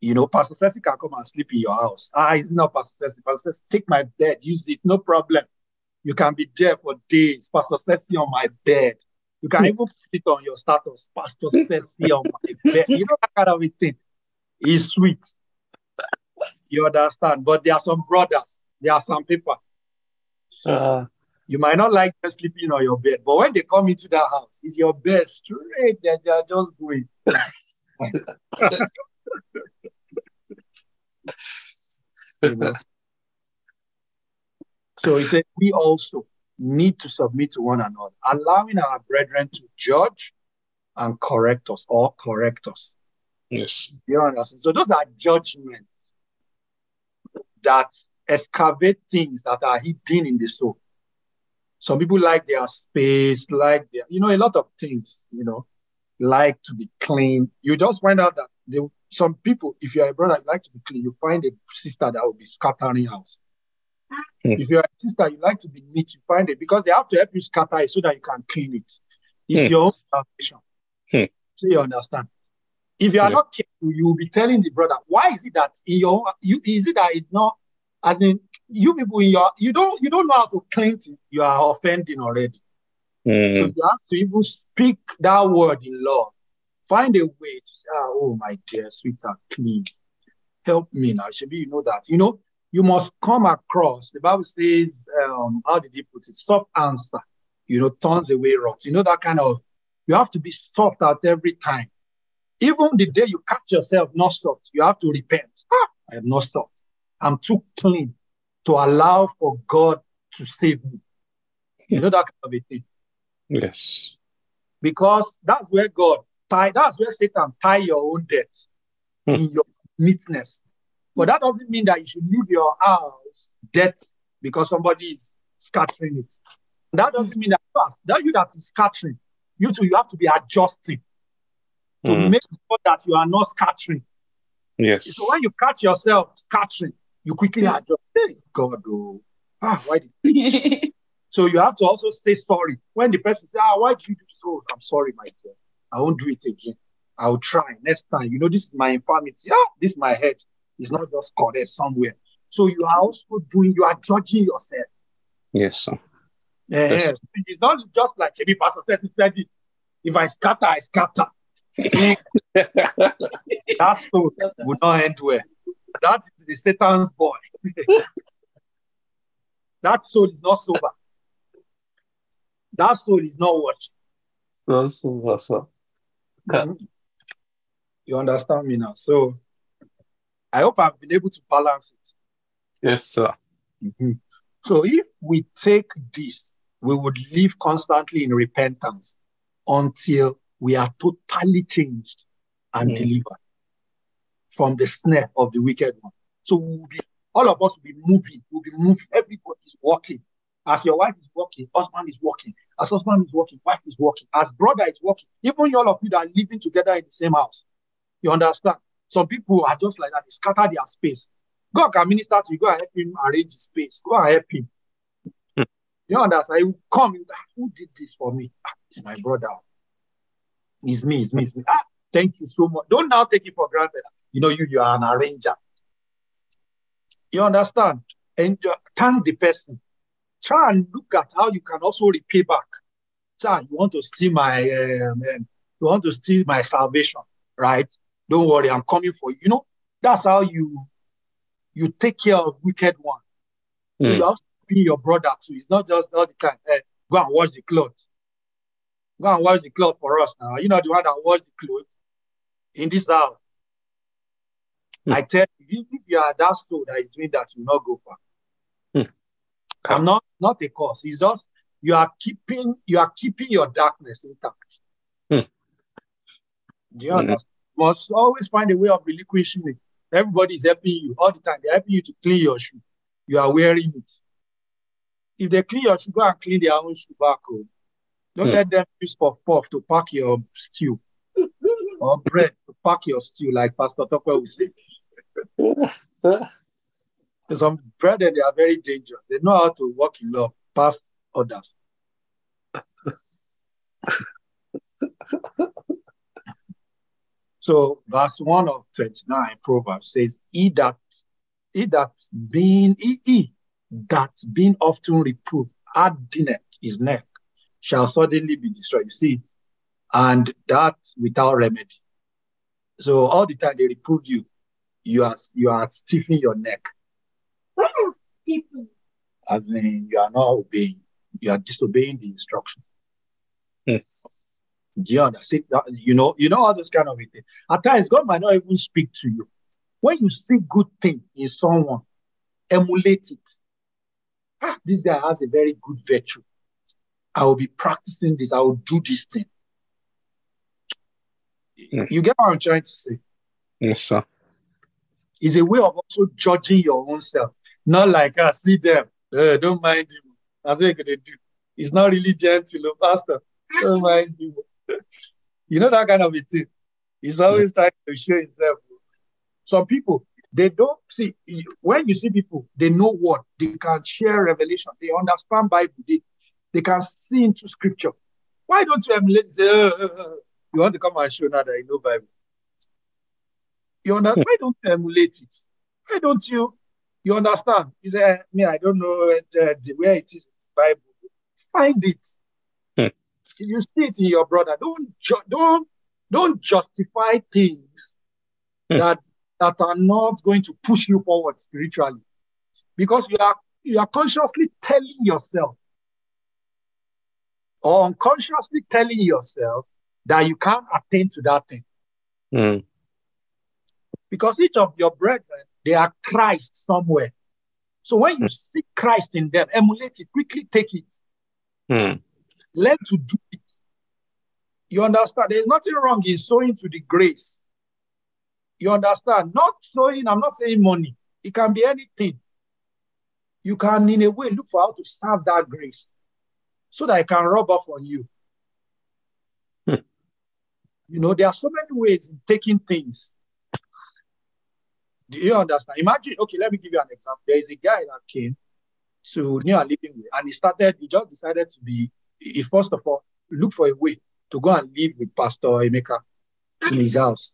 you know, Pastor Sessi can come and sleep in your house. Ah, it's not Pastor Sessi. Pastor Sessi, take my bed, use it, no problem. You can be there for days. Pastor Sessi on my bed. You can even put it on your status. Pastor Sessi on my bed. You know that kind of a thing. It's sweet. You understand? But there are some brothers, there are some people. Uh, You might not like them sleeping on your bed, but when they come into that house, it's your bed straight. They they are just going. You know? So he said, we also need to submit to one another, allowing our brethren to judge and correct us or correct us. Yes. You understand? So those are judgments that excavate things that are hidden in the soul. Some people like their space, like their, you know, a lot of things, you know, like to be clean. You just find out that they, some people, if you're a brother, you like to be clean, you find a sister that will be scattering house. Hmm. If you're a sister, you like to be neat, you find it because they have to help you scatter it so that you can clean it. It's Hmm. your own salvation. Hmm. So you understand. If you are Yeah. not careful, you will be telling the brother, why is it that in your you is it that it's not as in you people in your you don't you don't know how to clean it, you are offending already. So Mm. you have to even speak that word in love. Find a way to say, ah, oh my dear sweetheart, please help me now. Should be you know that? You know, you must come across. The Bible says, um, how did he put it? Soft answer, you know, turns away wrath. You know, that kind of you have to be soft at every time. Even the day you catch yourself not stopped, you have to repent. Ah, I have not stopped. I'm too clean to allow for God to save me. You know that kind of a thing Yes. because that's where God tie, that's where Satan tie your own debt Hmm. in your neatness. But that doesn't mean that you should leave your house debt because somebody is scattering it. That doesn't mean that you that you that is scattering, you too, you have to be adjusting to Mm. make sure that you are not scattering. Yes. So when you catch yourself scattering, you quickly adjust. Hey, God, oh, ah, why did So you have to also say sorry. When the person says, ah, why did you do this? Oh, I'm sorry, my dear. I won't do it again. I will try next time. You know, this is my infirmity. Ah, this is my head. It's not just correct somewhere. So you are also doing, you are judging yourself. Yes. sir. Eh, Yes. yes. It's not just like Chebi Pastor says, he said it. If I scatter, I scatter. That soul will not end well. That is the Satan's boy. that soul is not sober. That soul is not watching. That's awesome. Okay. You understand me now? So I hope I've been able to balance it. Yes, sir. Mhm. So if we take this, we would live constantly in repentance until we are totally changed and Mm. delivered from the snare of the wicked one. So we'll be, all of us will be moving, we'll be moving. Everybody's walking. As your wife is walking, husband is walking. As husband is walking, wife is walking. As brother is walking. Even all of you that are living together in the same house. You understand? Some people are just like that. They scatter their space. God can minister to you. Go and help him arrange his space. Go and help him. Hmm. You understand? He will come. He will, "Ah, Who did this for me? "Ah, it's my brother. It's me. It's me. It's me. Ah, thank you so much. Don't now take it for granted. You know, you, you are an arranger. You understand? And uh, thank the person. Try and look at how you can also repay back. Sir, you want to steal my, um, um, you want to steal my salvation, right? Don't worry, I'm coming for you. You know, that's how you you take care of wicked one. Mm. you have to be your brother too. It's not just all the time. eh, go and wash the clothes. Go and wash the clothes for us now. You know the one that wash the clothes in this house. Hmm. I tell you, if you are that soul that is doing that, you will not go far. Hmm. I'm not not a cause. It's just you are keeping you are keeping your darkness intact. Hmm. Do you understand? You must always find a way of relinquishing it. Everybody is helping you all the time. They're helping you to clean your shoe. You are wearing it. If they clean your shoe, go and clean their own shoe back home. Don't Hmm. let them use puff puff to pack your stew or bread to pack your stew, like Pastor Tokwe will say. Some brethren, they are very dangerous. They know how to walk in love past others. so verse 1 of 29 Proverbs says, He that he that being he, he that being often reproved hardeneth his neck shall suddenly be destroyed. You see it? And that without remedy. So all the time they reprove you, you are you are stiffening your neck. What is Stephen? as in you are not obeying, you are disobeying the instruction. Hmm. Do you understand? That- You know, you know all those kind of things. At times, God might not even speak to you. When you see good thing in someone, emulate it. Ah, this guy has a very good virtue. I will be practicing this. I will do this thing. Hmm. You get what I'm trying to say? Yes, sir. It's a way of also judging your own self. Not like, ah, see them, uh, don't mind him. That's what they do. It's not really gentle, oh, Pastor. Don't mind him. you know that kind of a thing. He's always trying to show himself. Some people, they don't see when you see people, they know what they can share revelation, they understand Bible, they, they can see into scripture. Why don't you emulate? Say, uh, uh, uh, you want to come and show now that you know Bible? You understand? Why don't you emulate it? Why don't you? You understand? You say, me, I don't know the, where it is in the Bible. Find it. Hmm. You see it in your brother, don't ju- don't don't justify things Hmm. that that are not going to push you forward spiritually, because you are you are consciously telling yourself or unconsciously telling yourself that you can't attain to that thing. Mm. because each of your brethren they are Christ somewhere. So when you see Christ in them, emulate it, quickly take it, Mm. learn to do it. You understand? There's nothing wrong in sowing to the grace. You understand? Not sowing, I'm not saying money. It can be anything. You can, in a way, look for how to serve that grace so that I can rub off on you. Hmm. You know, there are so many ways in taking things. Do you understand? Imagine, okay, let me give you an example. There is a guy that came to near living with, and he started, he just decided to be, he first of all, look for a way to go and live with Pastor Emeka in his house.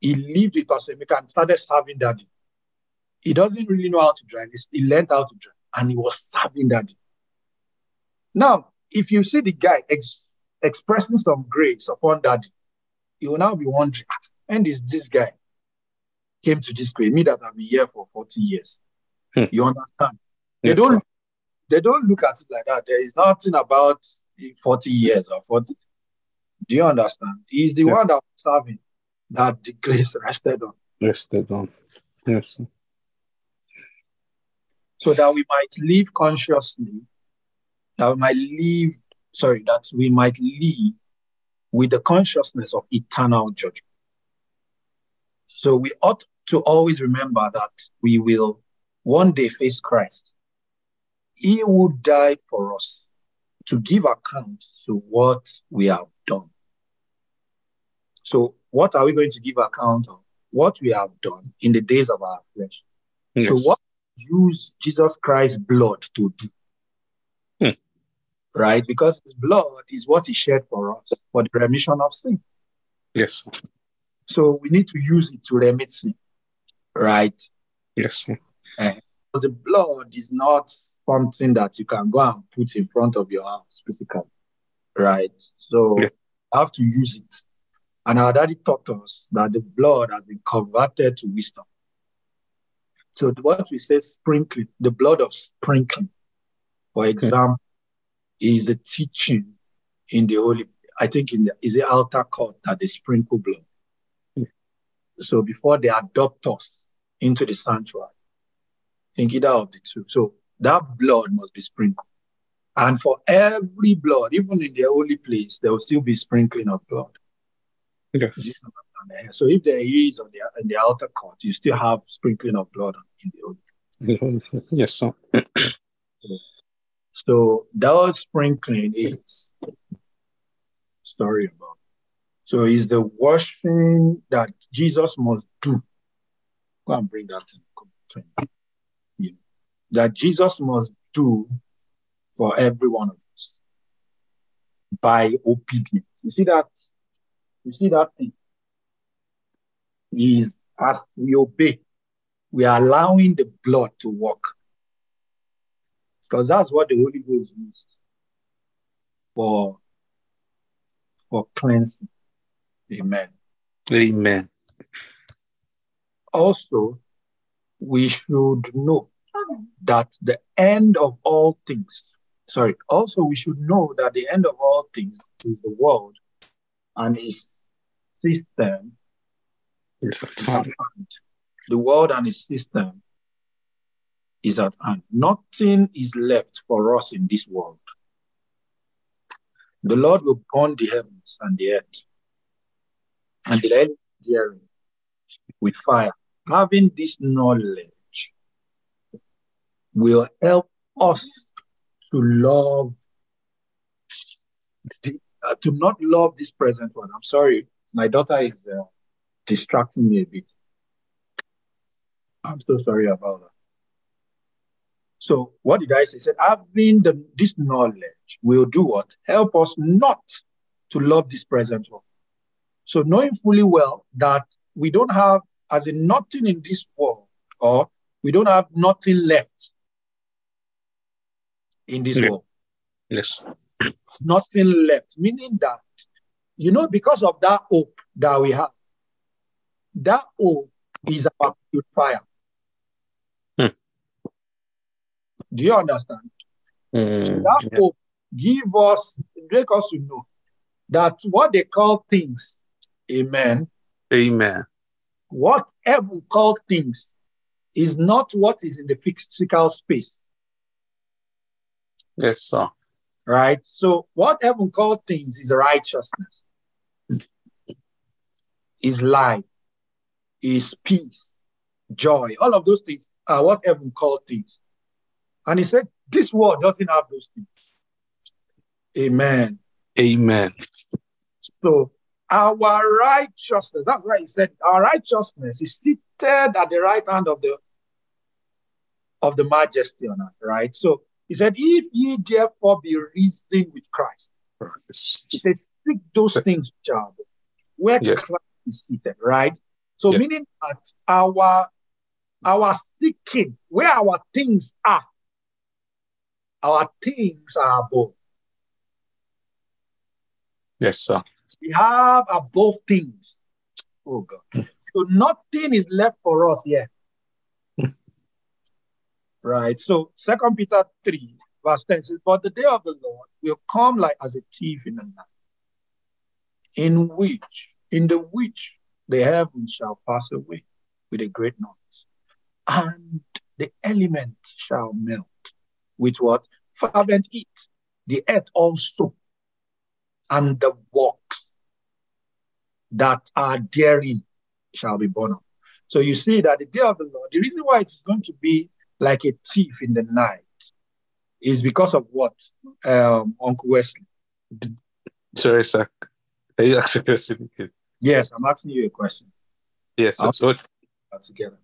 He lived with Pastor Emeka and started serving daddy. He doesn't really know how to drive. He learned how to drive and he was serving daddy. Now, if you see the guy ex- expressing some grace upon daddy, you will now be wondering, "Ah, when is this guy came to this grade? Me that I've been here for 40 years. Hmm. You understand? They Yes, don't sir. they don't look at it like that. There is nothing about 40 years or 40. Do you understand? He's the Yeah. one that was serving that the grace rested on. Yes, they don't. Yes. sir. So that we might live consciously, that we might live, sorry, that we might live with the consciousness of eternal judgment. So we ought to always remember that we will one day face Christ. He will die for us to give account to what we have done. So, what are we going to give account of? What we have done in the days of our flesh. Yes. So, what use Jesus Christ's blood to do? Right? Because his blood is what he shed for us for the remission of sin. Yes. So, we need to use it to remit sin. Right? Yes. Eh, because the blood is not something that you can go and put in front of your house physically. Right? So, Yes. you have to use it. And our daddy taught us that the blood has been converted to wisdom. So what we say sprinkling, the blood of sprinkling, for mm. example, is a teaching in the holy, I think in the is the altar court that they sprinkle blood. So before they adopt us into the sanctuary, think either of the two. So that blood must be sprinkled. And for every blood, even in the holy place, there will still be sprinkling of blood. Yes. So if there is on the in the outer court, you still have sprinkling of blood in the holy. Yes. sir. So that sprinkling is sorry about. So is the washing that Jesus must do. Go and bring that in. Yeah. That Jesus must do for every one of us by obedience. You see that? You see that thing? Is as we obey, we are allowing the blood to work. Because that's what the Holy Ghost uses for, for cleansing. Amen. Amen. Also, we should know that the end of all things, sorry, also we should know that the end of all things is the world and its system is. The world and its system is at hand. Nothing is left for us in this world. The Lord will burn the heavens and the earth, and the earth with fire. Having this knowledge will help us to love, the, uh, to not love this present one. I'm sorry, my daughter is uh, distracting me a bit. I'm so sorry about that. So what did I say? I said, having the, this knowledge will do what? Help us not to love this present world. So knowing fully well that we don't have as in nothing in this world, or we don't have nothing left in this Yeah. world. Yes. Nothing left, meaning that, you know, because of that hope that we have, that hope is our purifier. Hmm. Do you understand? So Mm, that yeah. hope give us, make us to know that what they call things, amen, Amen. what heaven called things is not what is in the physical space, Yes, sir. right? So what heaven called things is righteousness, is life, is peace, joy. All of those things are what heaven called things. And he said, this world doesn't have those things. Amen. Amen. So our righteousness, that's why he said our righteousness is seated at the right hand of the of the majesty on earth, right? So he said, if ye therefore be risen with Christ, he said, seek those things which are where Yes. Christ is seated, right? So Yeah. meaning that our our seeking, where our things are, our things are above. Yes, sir. we have above things. Oh God. Hmm. So nothing is left for us here. Hmm. right. So Second Peter 3, verse 10 says, But the day of the Lord will come like as a thief in the night, in which, in the which the heavens shall pass away with a great noise, and the elements shall melt with what? Fervent heat. The earth also and the works that are therein shall be born up. So you see that the day of the Lord, the reason why it's going to be like a thief in the night is because of what, um, Uncle Wesley? Sorry, sir. Are you asking a question? Yes, I'm asking you a question. Yes. So, uh, Together.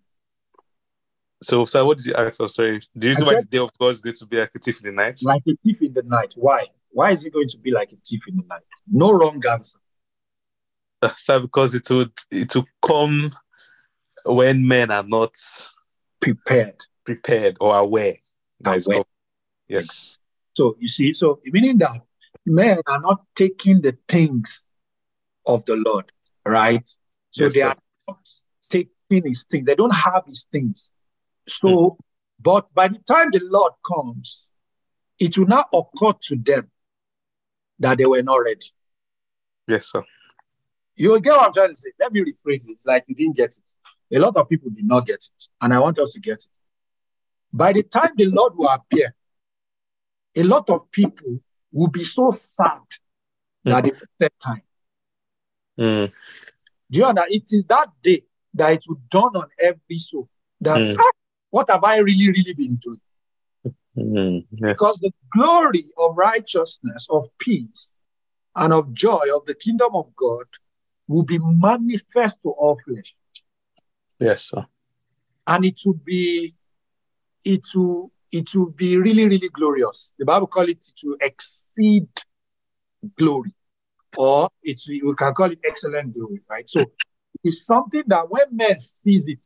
So, sir, what did you ask? I'm sorry. The reason why the day of God is going to be like a thief in the night? Like a thief in the night. Why? Why is it going to be like a thief in the night? No wrong answer. Uh, sir, because it would it will come when men are not Prepared. prepared or aware. Aware. Yes. So you see, so meaning that men are not taking the things of the Lord, right? So Yes, they sir. are not taking his things. They don't have his things. So, but by the time the Lord comes, it will not occur to them that they were not ready. Yes, sir. You will get what I'm trying to say. Let me rephrase it. It's like you didn't get it. A lot of people did not get it. And I want us to get it. By the time the Lord will appear, a lot of people will be so sad that they set time. Mm, Do you understand? It is that day that it will dawn on every soul that Mm. "Ah, what have I really, really been doing? mm, yes. Because the glory of righteousness, of peace, and of joy of the kingdom of God will be manifest to all flesh. Yes, sir. and it will be it will it will be really really glorious the bible call it to exceed glory or it's we can call it excellent glory right so it's something that when men sees it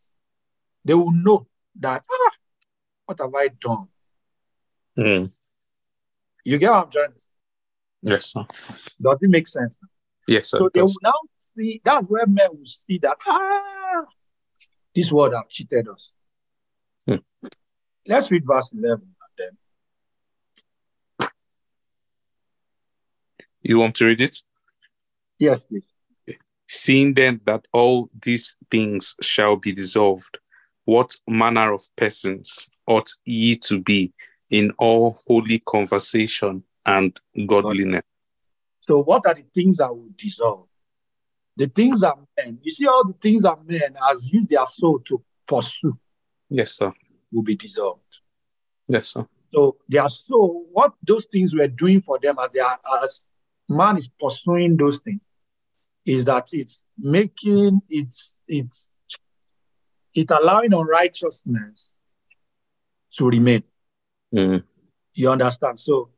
they will know that ah, what have i done Mm, you get what i'm trying to say yes, sir. does it make sense Yes, sir. so they will now see that's where men will see that ah this world have cheated us Hmm. let's read verse 11 and then You want to read it? yes please Seeing then that all these things shall be dissolved, what manner of persons ought ye to be in all holy conversation and godliness? So, what are the things that will dissolve? the things that men, you see, all the things that men has used their soul to pursue Yes, sir. will be dissolved. Yes, sir. So their soul, what those things were doing for them as they are, as man is pursuing those things, is that it's making it's it's it allowing unrighteousness to remain. Mm. You understand? So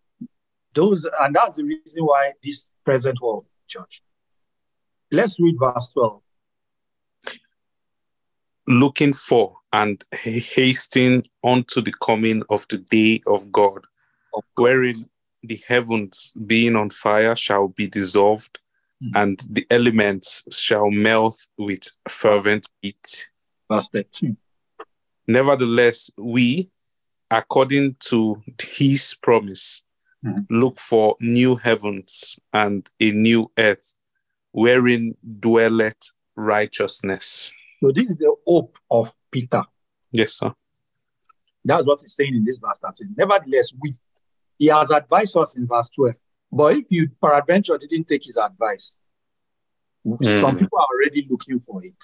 those and that's the reason why this present world church. Let's read verse 12. Looking for and hasting unto the coming of the day of God, Of wherein the heavens being on fire shall be dissolved, Mhm. and the elements shall melt with fervent heat. Verse 13. Nevertheless, we, according to his promise, Mhm. look for new heavens and a new earth, wherein dwelleth righteousness. So this is the hope of Peter. Yes, sir. That's what he's saying in this verse 13. Nevertheless, we he has advised us in verse 12. But if you peradventure didn't take his advice, some Mm. people are already looking for it.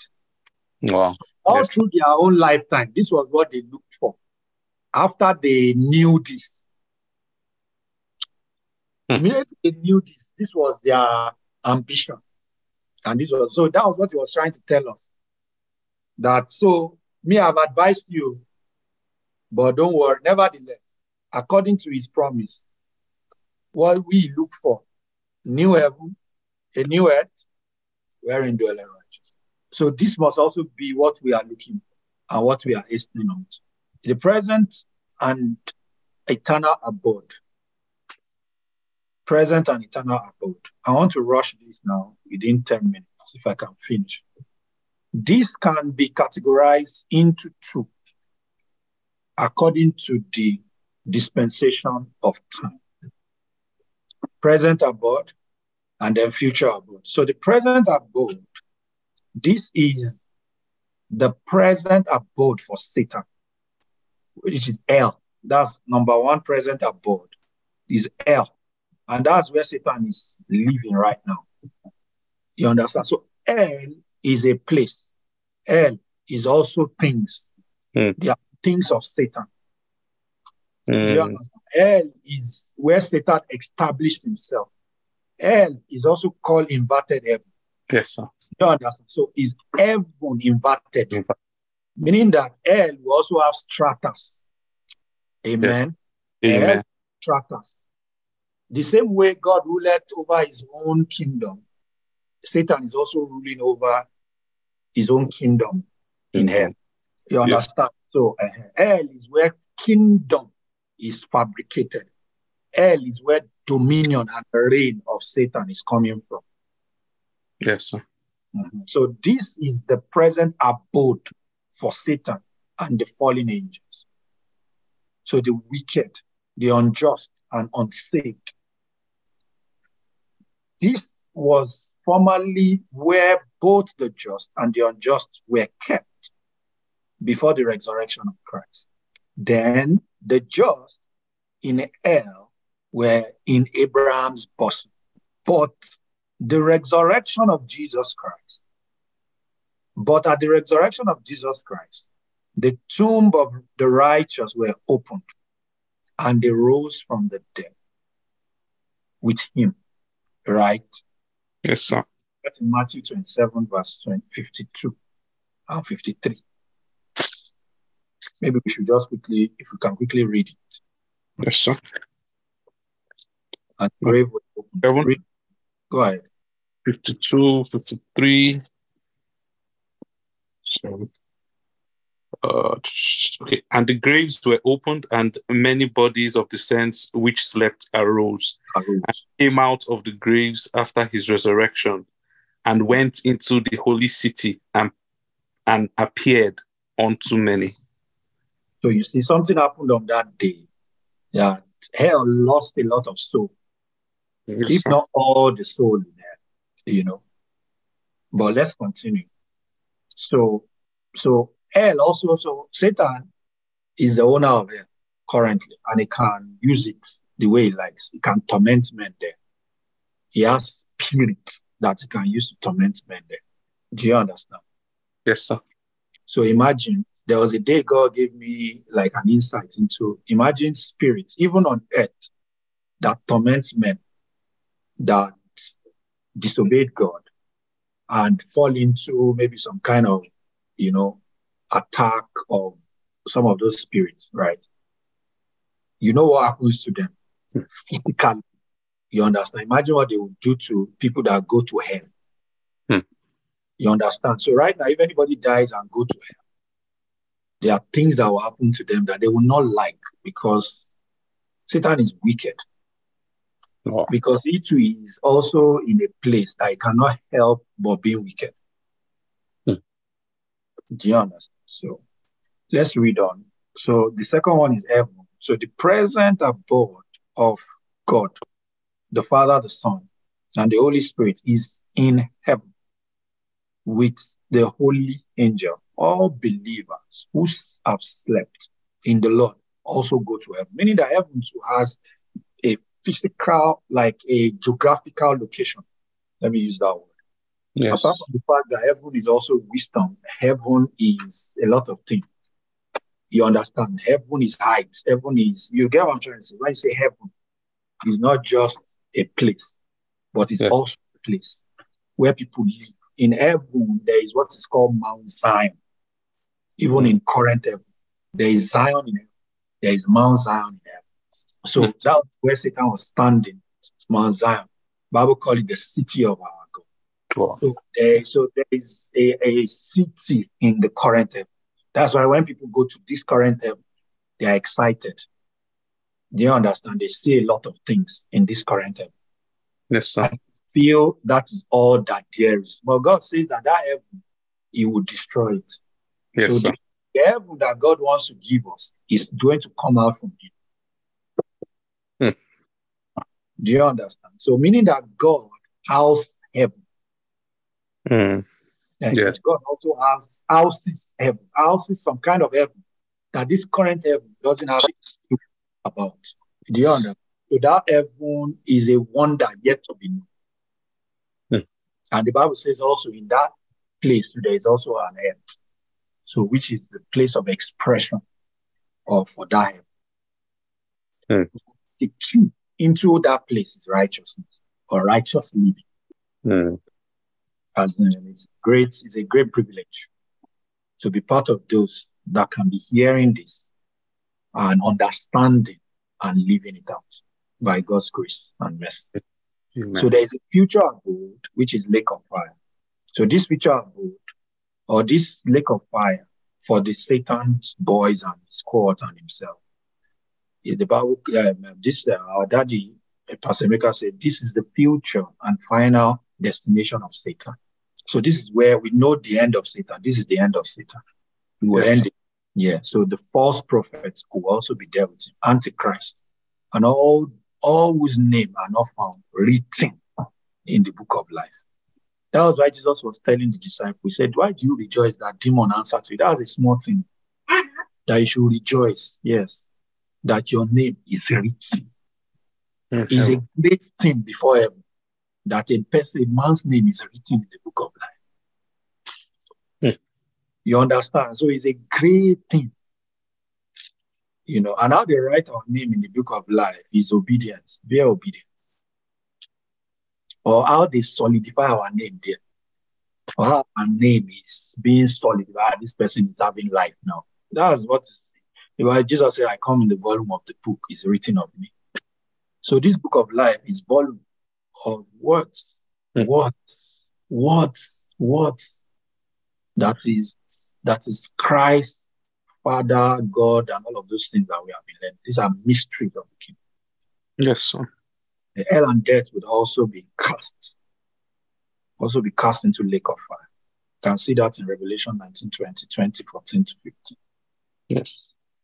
Wow. All Yes. through their own lifetime, this was what they looked for. After they knew this, Hmm. immediately they knew this, this was their ambition. And this was so that was what he was trying to tell us. That so me, I've advised you, but don't worry, nevertheless, according to his promise, what we look for, new heaven, a new earth, wherein dwell the righteous. So this must also be what we are looking and what we are hastening on. The present and eternal abode. Present and eternal abode. I want to rush this now within 10 minutes if I can finish. This can be categorized into two according to the dispensation of time. Present abode and then future abode. So the present abode, this is the present abode for Satan, which is hell. That's number one present abode is hell. And that's where Satan is living right now. You understand? So hell is a place. Hell is also things. Hmm. They are things of Satan. Mm. understand? Hell is where Satan established himself. Hell is also called inverted heaven. Yes, sir. You understand? So is heaven inverted, Inver- meaning that hell will also have stratas. Amen. Amen. Hell stratas. The same way God ruled over his own kingdom, Satan is also ruling over his own kingdom in hell. You Yes. understand? So uh, hell is where kingdom is fabricated. Hell is where dominion and reign of Satan is coming from. Yes, sir. Mhm. So this is the present abode for Satan and the fallen angels. So the wicked, the unjust, and unsaved. This was formerly where both the just and the unjust were kept before the resurrection of Christ. Then the just in hell were in Abraham's bosom. But the resurrection of Jesus Christ, but at the resurrection of Jesus Christ, the tomb of the righteous were opened and they rose from the dead with him. Right? Yes, sir. That's in Matthew 27, verse 20, 52 and 53. Maybe we should just quickly, if we can quickly read it. Yes, sir. And the grave was opened. Ahead. 52, 53. So, uh, okay. And the graves were opened, and many bodies of the saints which slept arose, Arose. came out of the graves after his resurrection, and went into the holy city and, and appeared unto many. So you see, something happened on that day. Yeah, hell lost a lot of soul, if not all the soul in hell, you know. But let's continue. So, so hell also, so Satan is the owner of hell currently, and he can use it the way he likes. He can torment men there. He has spirits that he can use to torment men there. Do you understand? Yes, sir. So imagine there was a day God gave me like an insight into imagine spirits, even on earth, that torments men, that disobeyed God and fall into maybe some kind of, you know, attack of some of those spirits, right? You know what happens to them physically. You understand? Imagine what they would do to people that go to hell. Hmm. You understand? So right now, if anybody dies and go to hell, there are things that will happen to them that they will not like because Satan is wicked. Oh, Because he too is also in a place that he cannot help but being wicked. Hmm. Do you understand? So let's read on. So the second one is heaven. So the present abode of God, the Father, the Son, and the Holy Spirit is in heaven with the holy angel. All believers who have slept in the Lord also go to heaven, meaning that heaven too has physical, like a geographical location. Let me use that word. yes. Apart from the fact that heaven is also wisdom, heaven is a lot of things. You understand? Heaven is height. Heaven is, you get what I'm trying to say? When you say heaven, it's not just a place, but it's Yeah. also a place where people live. In heaven, there is what is called Mount Zion. Even Mm. in current heaven, there is Zion in heaven. There is Mount Zion in heaven. So hmm. that's where Satan was standing, Mount Zion. Bible call it the city of our God. Wow. So there, so there is a, a city in the current heaven. That's why when people go to this current heaven, they are excited. They understand? They see a lot of things in this current heaven. Yes, sir. Feel that is all that there is. But God says that that heaven, He will destroy it. Yes, so sir. the, the heaven that God wants to give us is going to come out from Him. Do you understand? So meaning that God house heaven. Mm. And Yes. God also has houses heaven, houses some kind of heaven that this current heaven doesn't have a about. Do you understand? So that heaven is a wonder yet to be known. Hmm. And the Bible says also in that place there is also an earth. So which is the place of expression of for that heaven. Hmm. The key into that place is righteousness or righteous living Mm. as it's great, it's a great privilege to be part of those that can be hearing this and understanding and living it out by God's grace and mercy. Amen. So there is a future abode, which is lake of fire. So this future abode, or this lake of fire for the Satan's boys and his cohort and himself. The Bible, um, this, uh, our daddy, uh, Pastor Maker said, this is the future and final destination of Satan. So this is where we know the end of Satan. This is the end of Satan. We will Yes. end it. Yeah. So the false prophets will also be there with Antichrist, and all all whose name are not found written in the book of life. That was why Jesus was telling the disciples, he said, Why do you rejoice that demon answered to you? That was a small thing. That you should rejoice, yes, that your name is written. Mm. Is a great thing before heaven. That a person, a man's name is written in the book of life. You understand? So it's a great thing. You know, and how they write our name in the book of life is obedience, their obedience. Or how they solidify our name there. Or how our name is being solidified. This person is having life now. That's what if Jesus said, I come in the volume of the book, is written of me. So this book of life is volume of what? Hmm. What? What? What? That is that is Christ, Father, God, and all of those things that we have been learning. These are mysteries of the kingdom. Yes, sir. The hell and death would also be cast, also be cast into lake of fire. You can see that in Revelation 19, 20, 20, 14 to 15. Yes.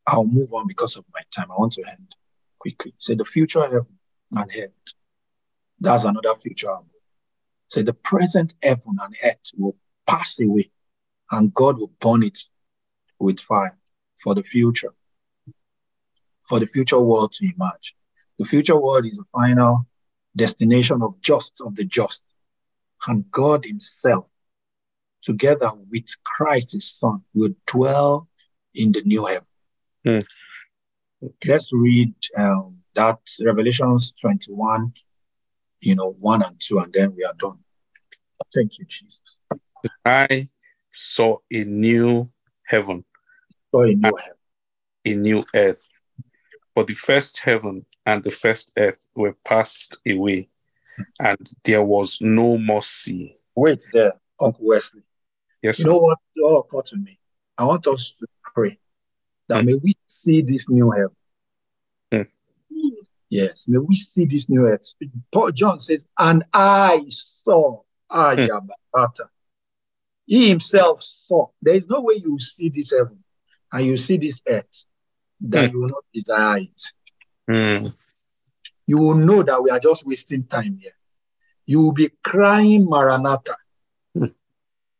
I'll move on because of my time. I want to end quickly. Say the future heaven and earth. That's another future. Say the present heaven and earth will pass away and God will burn it with fire for the future. For the future world to emerge. The future world is the final destination of just of the just and God Himself, together with Christ His Son, will dwell in the new heaven. Mm. Let's read um, that Revelations 21, you know, 1 and 2, and then we are done. Thank you, Jesus. I saw a new heaven, So a new heaven. a new earth. For the first heaven and the first earth were passed away, and there was no more sea. Wait there, Uncle Wesley. Yes, You know what all occurred to me? I want us to pray that Mm. may we see this new heaven. Mm. Yes, may we see this new earth. Paul John says, and I saw Ayabata. He himself saw. There is no way you see this heaven and you see this earth that Mm. you will not desire it. Mm, You will know that we are just wasting time here. You will be crying Maranatha.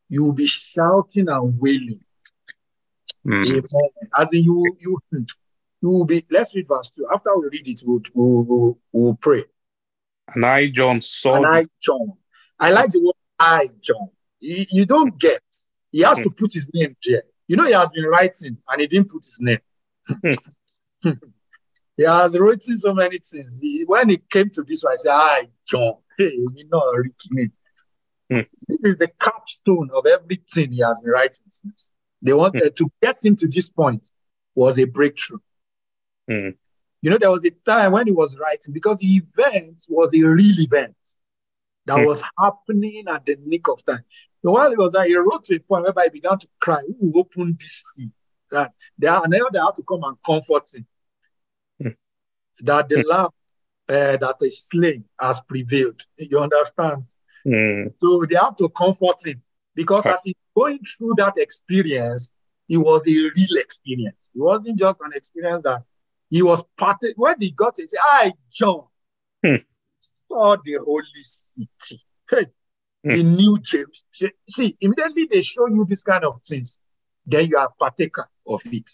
You will be shouting and wailing. Mm. Amen. As in you, you, you will be. Let's read verse two. After we read it, we'll, we'll, we'll, pray. And I, John, saw And I, John. I like the word I, John. You, you don't get. He has to put his name there. You know, he has been writing and he didn't put his name. he has written so many things. He- when he came to this one, I said, I, John. Hey, you know, Ricky. Hmm. This is the capstone of everything he has been writing since. They wanted to get him to this point was a breakthrough. Hmm. You know, there was a time when he was writing because the event was a real event that Hmm. was happening at the nick of time. So while he was there, he wrote to a point whereby he began to cry, Who will open this sea? That they are now they have to come and comfort him. Hmm. That the lamb uh, that is slain has prevailed. You understand? Mm, So they have to comfort him because Right. as he's going through that experience, it was a real experience. It wasn't just an experience that he was part of, when he got it, he said, I, John, Hmm. saw the holy city. Hey, Hmm. the new Jerusalem. See, immediately they show you this kind of things, then you are partaker of it.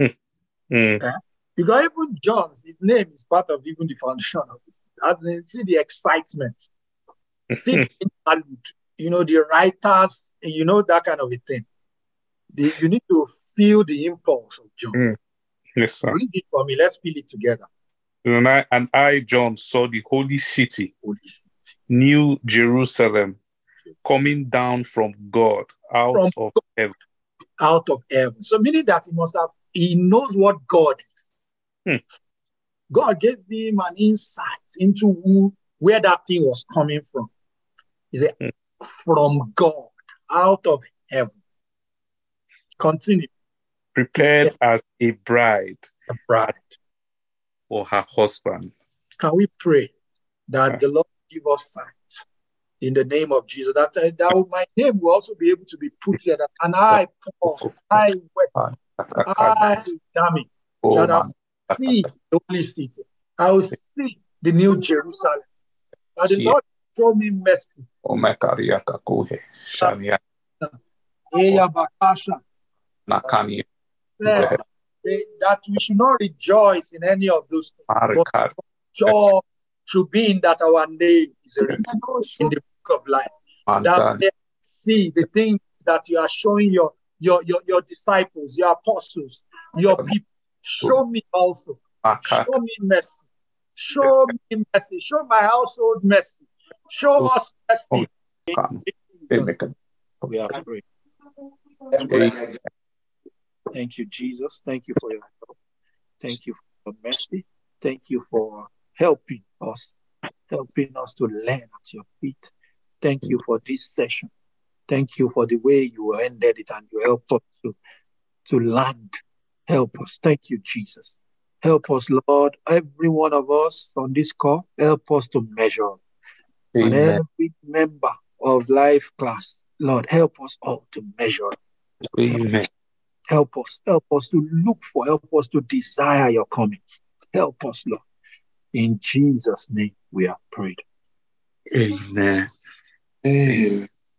mm, Because even John's, his name is part of even the foundation of this. As in, see the excitement, see the interlude, you know, the writers, you know, that kind of a thing. The, you need to feel the impulse of John. Mm. yes, sir. Read it for me. Let's feel it together. And I, and I, John, saw the holy city, Holy Spirit. New Jerusalem, coming down from God out From of heaven. Out of heaven. So meaning that he must have, he knows what God is. Hmm. God gave him an insight into who, where that thing was coming from. He said, Hmm. From God, out of heaven. Continue. prepared as a bride the bride. for her husband. Can we pray that Yeah. the Lord give us sight in the name of Jesus? That, uh, that my name will also be able to be put here. That, and I, Paul, I, West, I, Dami, Oh, that I see the holy city. I will see the new Jerusalem. That the Lord show me mercy. My Kariaka Kohe. Shania Eya bakasha, Nakani. That we should not rejoice in any of those things. But Marikar. joy should be in that our name is written in the book of life. that they see the things that you are showing your your your, your disciples, your apostles, your people. Show me also. Show me mercy. Show me mercy. Show my household mercy. Show us mercy. Kan. We are praying. Amen. Thank you, Jesus. Thank you for your help. Thank you for your mercy. Thank you for helping us, helping us to learn at your feet. Thank you for this session. Thank you for the way you ended it and you help us to, to land. Help us. Thank you, Jesus. Help us, Lord. Every one of us on this call, help us to measure. Up. And every member of life class, Lord, help us all to measure. Amen. Help us. Help us to look for. Help us to desire your coming. Help us, Lord. In Jesus' name, we have prayed. Amen. Amen.